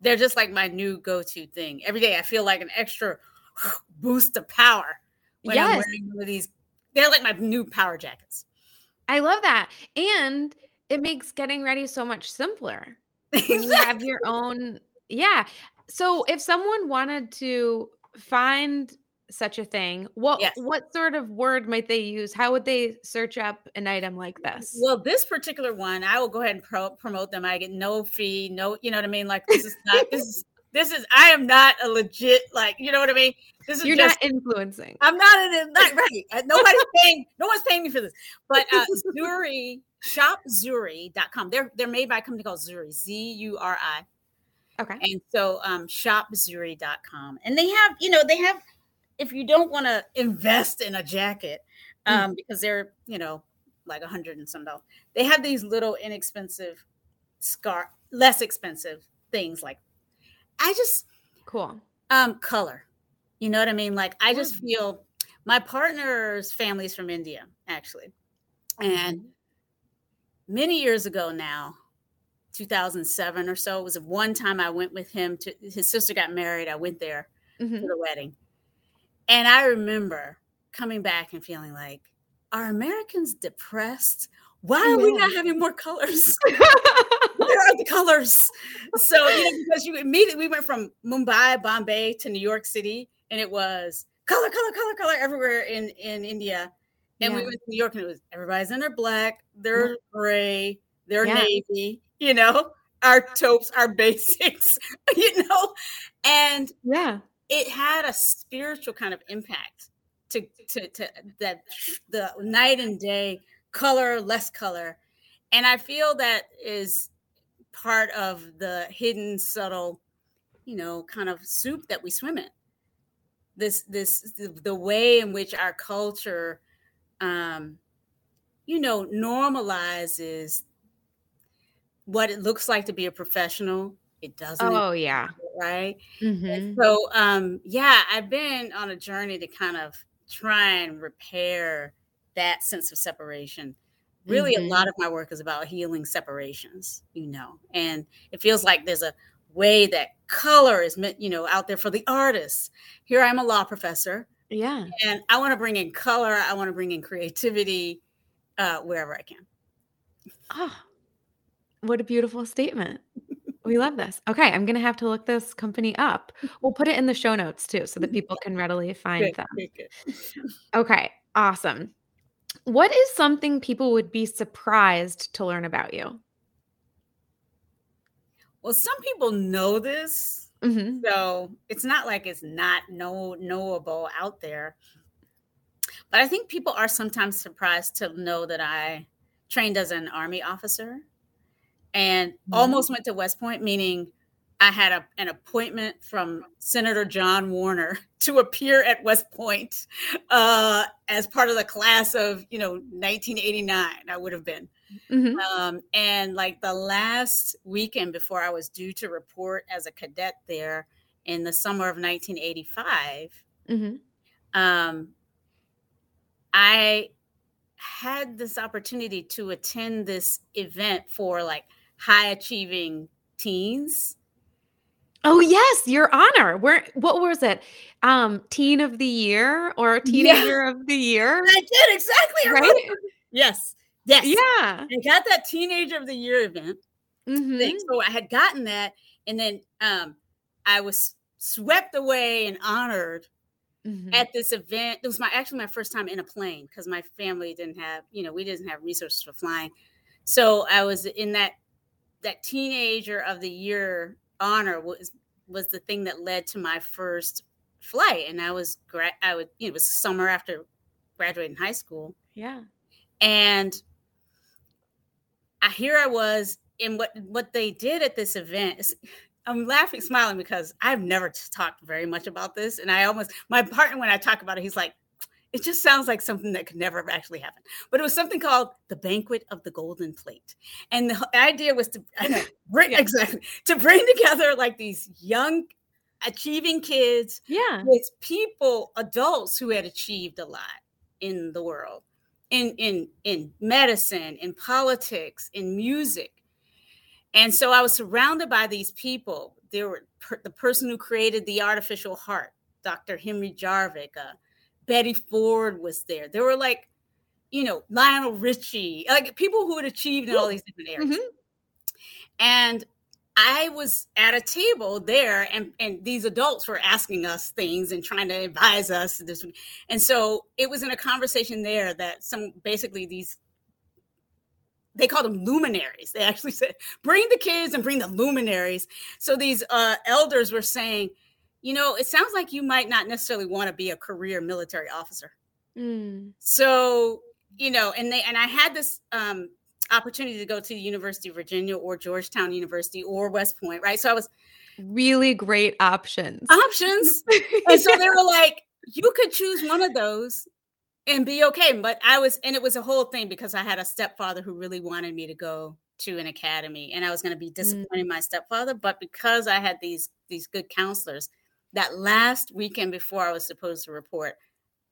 they're just like my new go-to thing every day i feel like an extra boost of power when i'm wearing one of these they're like my new power jackets I love that. And it makes getting ready so much simpler. When you have your own yeah. So if someone wanted to find such a thing, what Yes. what sort of word might they use? How would they search up an item like this? Well, this particular one, I will go ahead and pro- promote them. I get no fee, no, you know what I mean. Like this is not this is this is I am not a legit like you know what I mean. This is You're just not influencing. I'm not in not right. Nobody's paying. No one's paying me for this. But uh, Zuri shopzuri.com. They're they're made by a company called Zuri Z U R I. Okay. And so um shopzuri.com. And they have, you know, they have if you don't want to invest in a jacket, um, because they're, you know, like a hundred and some dollars, they have these little inexpensive scar less expensive things like I just Cool. um color. You know what I mean? Like I just feel my partner's family is from India, actually. And many years ago now, 2007 or so, it was one time I went with him to his sister got married. I went there Mhm. for the wedding. And I remember coming back and feeling like, are Americans depressed? Why are we not having more colors? Where are the colors? So, you know, because you immediately we went from Mumbai, Bombay to New York City, and it was color, color, color, color everywhere in in India. And we went to New York, and it was everybody's in their black, they're gray, they're Yeah. navy, you know, our taupes, our basics, you know, and yeah. It had a spiritual kind of impact to to, to that the night and day color less color. And i feel that is part of the hidden subtle you know kind of soup that we swim in. This this the, the way in which our culture um you know normalizes what it looks like to be a professional it doesn't oh yeah. right? Mm-hmm. so um yeah i've been on a journey to kind of try and repair that sense of separation. Really mm-hmm. a lot of my work is about healing separations you know and it feels like there's a way that color is meant you know out there for the artists here i'm a law professor yeah. and i want to bring in color i want to bring in creativity uh wherever i can. Oh what a beautiful statement we love this. Okay, I'm gonna have to look this company up. We'll put it in the show notes too, so that people can readily find good, them. Good, good. Okay, awesome. What is something people would be surprised to learn about you? Well, some people know this, mm-hmm. so it's not like it's not know knowable out there. But I think people are sometimes surprised to know that I trained as an army officer and mm-hmm. almost went to West Point, meaning I had a, an appointment from Senator John Warner to appear at West Point uh, as part of the class of, you know, 1989. I would have been. Mm-hmm. Um, and like the last weekend before I was due to report as a cadet there in the summer of 1985, mm-hmm. um, I had this opportunity to attend this event for like high achieving teens. Oh yes, your honor. Where what was it? Um, teen of the year or teenager yeah. of the year? I did exactly right. Yes, yes, yeah. I got that teenager of the year event. Mm-hmm. So I had gotten that, and then um, I was swept away and honored mm-hmm. at this event. It was my actually my first time in a plane because my family didn't have, you know, we didn't have resources for flying. So I was in that that teenager of the year honor was was the thing that led to my first flight. And i was gra- i would you know, it was summer after graduating high school. Yeah. And I, here i was in what what they did at this event. Is, i'm laughing smiling because i've never talked very much about this. And i almost my partner when i talk about it he's like it just sounds like something that could never have actually happened. But it was something called the Banquet of the Golden Plate. And the idea was to bring yeah. exactly to bring together like these young achieving kids yeah. with people, adults who had achieved a lot in the world. In in in medicine, in politics, in music. And so I was surrounded by these people. There were per, the person who created the artificial heart, Dr. Henry Jarvik, uh, Betty Ford was there. There were like, you know, Lionel Richie, like people who had achieved in all these different areas. Mm-hmm. And I was at a table there, and, and these adults were asking us things and trying to advise us. This, and so it was in a conversation there that some basically these they called them luminaries. They actually said, "Bring the kids and bring the luminaries." So these uh, elders were saying, you know, it sounds like you might not necessarily want to be a career military officer. Mm. So, you know, and they and I had this um, opportunity to go to the University of Virginia or Georgetown University or West Point, right? So I was really great options. Options. and so they were like, you could choose one of those and be okay. But I was, and it was a whole thing because I had a stepfather who really wanted me to go to an academy and I was going to be disappointing mm. my stepfather. But because I had these these good counselors, that last weekend before I was supposed to report,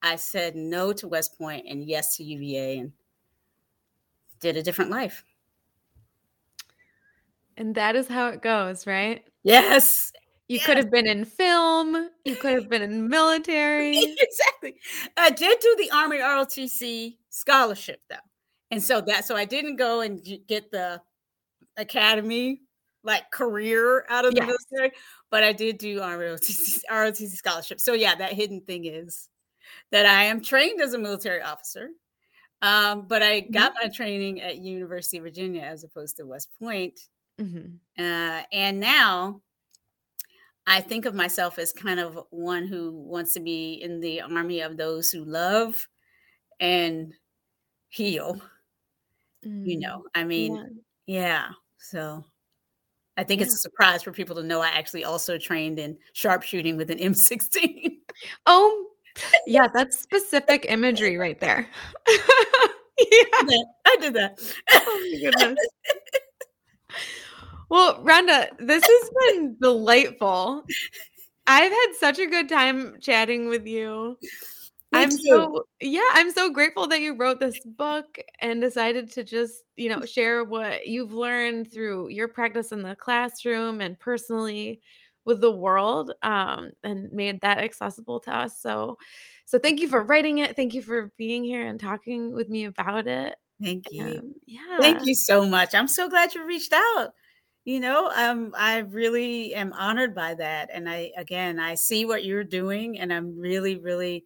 I said no to West Point and yes to UVA and did a different life. And that is how it goes, right? Yes. You yes. could have been in film. You could have been in military. exactly. I did do the Army ROTC scholarship though. And so that so I didn't go and get the academy like career out of the yes. military, but I did do ROTC, ROTC scholarship. So yeah, that hidden thing is that I am trained as a military officer, um, but I got mm-hmm. my training at University of Virginia as opposed to West Point. Mm-hmm. Uh, and now I think of myself as kind of one who wants to be in the army of those who love and heal. Mm. You know, I mean, yeah. yeah. So I think yeah. it's a surprise for people to know I actually also trained in sharpshooting with an M16. Oh, yeah, that's specific imagery right there. yeah, I did that. Oh my goodness. Well, Rhonda, this has been delightful. I've had such a good time chatting with you. Me I'm too. so yeah, I'm so grateful that you wrote this book and decided to just, you know, share what you've learned through your practice in the classroom and personally with the world um, and made that accessible to us. So so thank you for writing it. Thank you for being here and talking with me about it. Thank you. Um, yeah. Thank you so much. I'm so glad you reached out you know um, i really am honored by that and i again i see what you're doing and i'm really really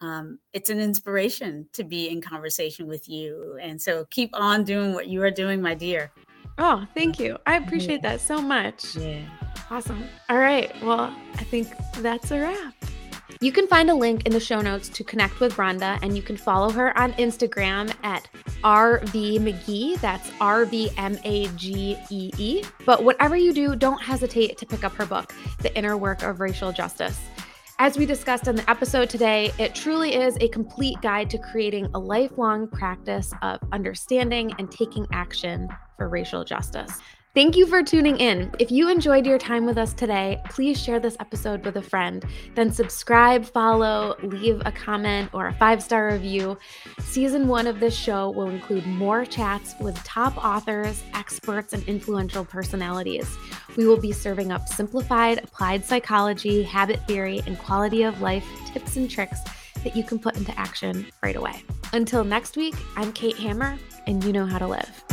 um, it's an inspiration to be in conversation with you and so keep on doing what you are doing my dear oh thank you i appreciate yeah. that so much yeah awesome all right well i think that's a wrap you can find a link in the show notes to connect with Rhonda, and you can follow her on Instagram at RV Magee. That's R V M A G E E. But whatever you do, don't hesitate to pick up her book, The Inner Work of Racial Justice. As we discussed in the episode today, it truly is a complete guide to creating a lifelong practice of understanding and taking action for racial justice. Thank you for tuning in. If you enjoyed your time with us today, please share this episode with a friend. Then subscribe, follow, leave a comment, or a five star review. Season one of this show will include more chats with top authors, experts, and influential personalities. We will be serving up simplified applied psychology, habit theory, and quality of life tips and tricks that you can put into action right away. Until next week, I'm Kate Hammer, and you know how to live.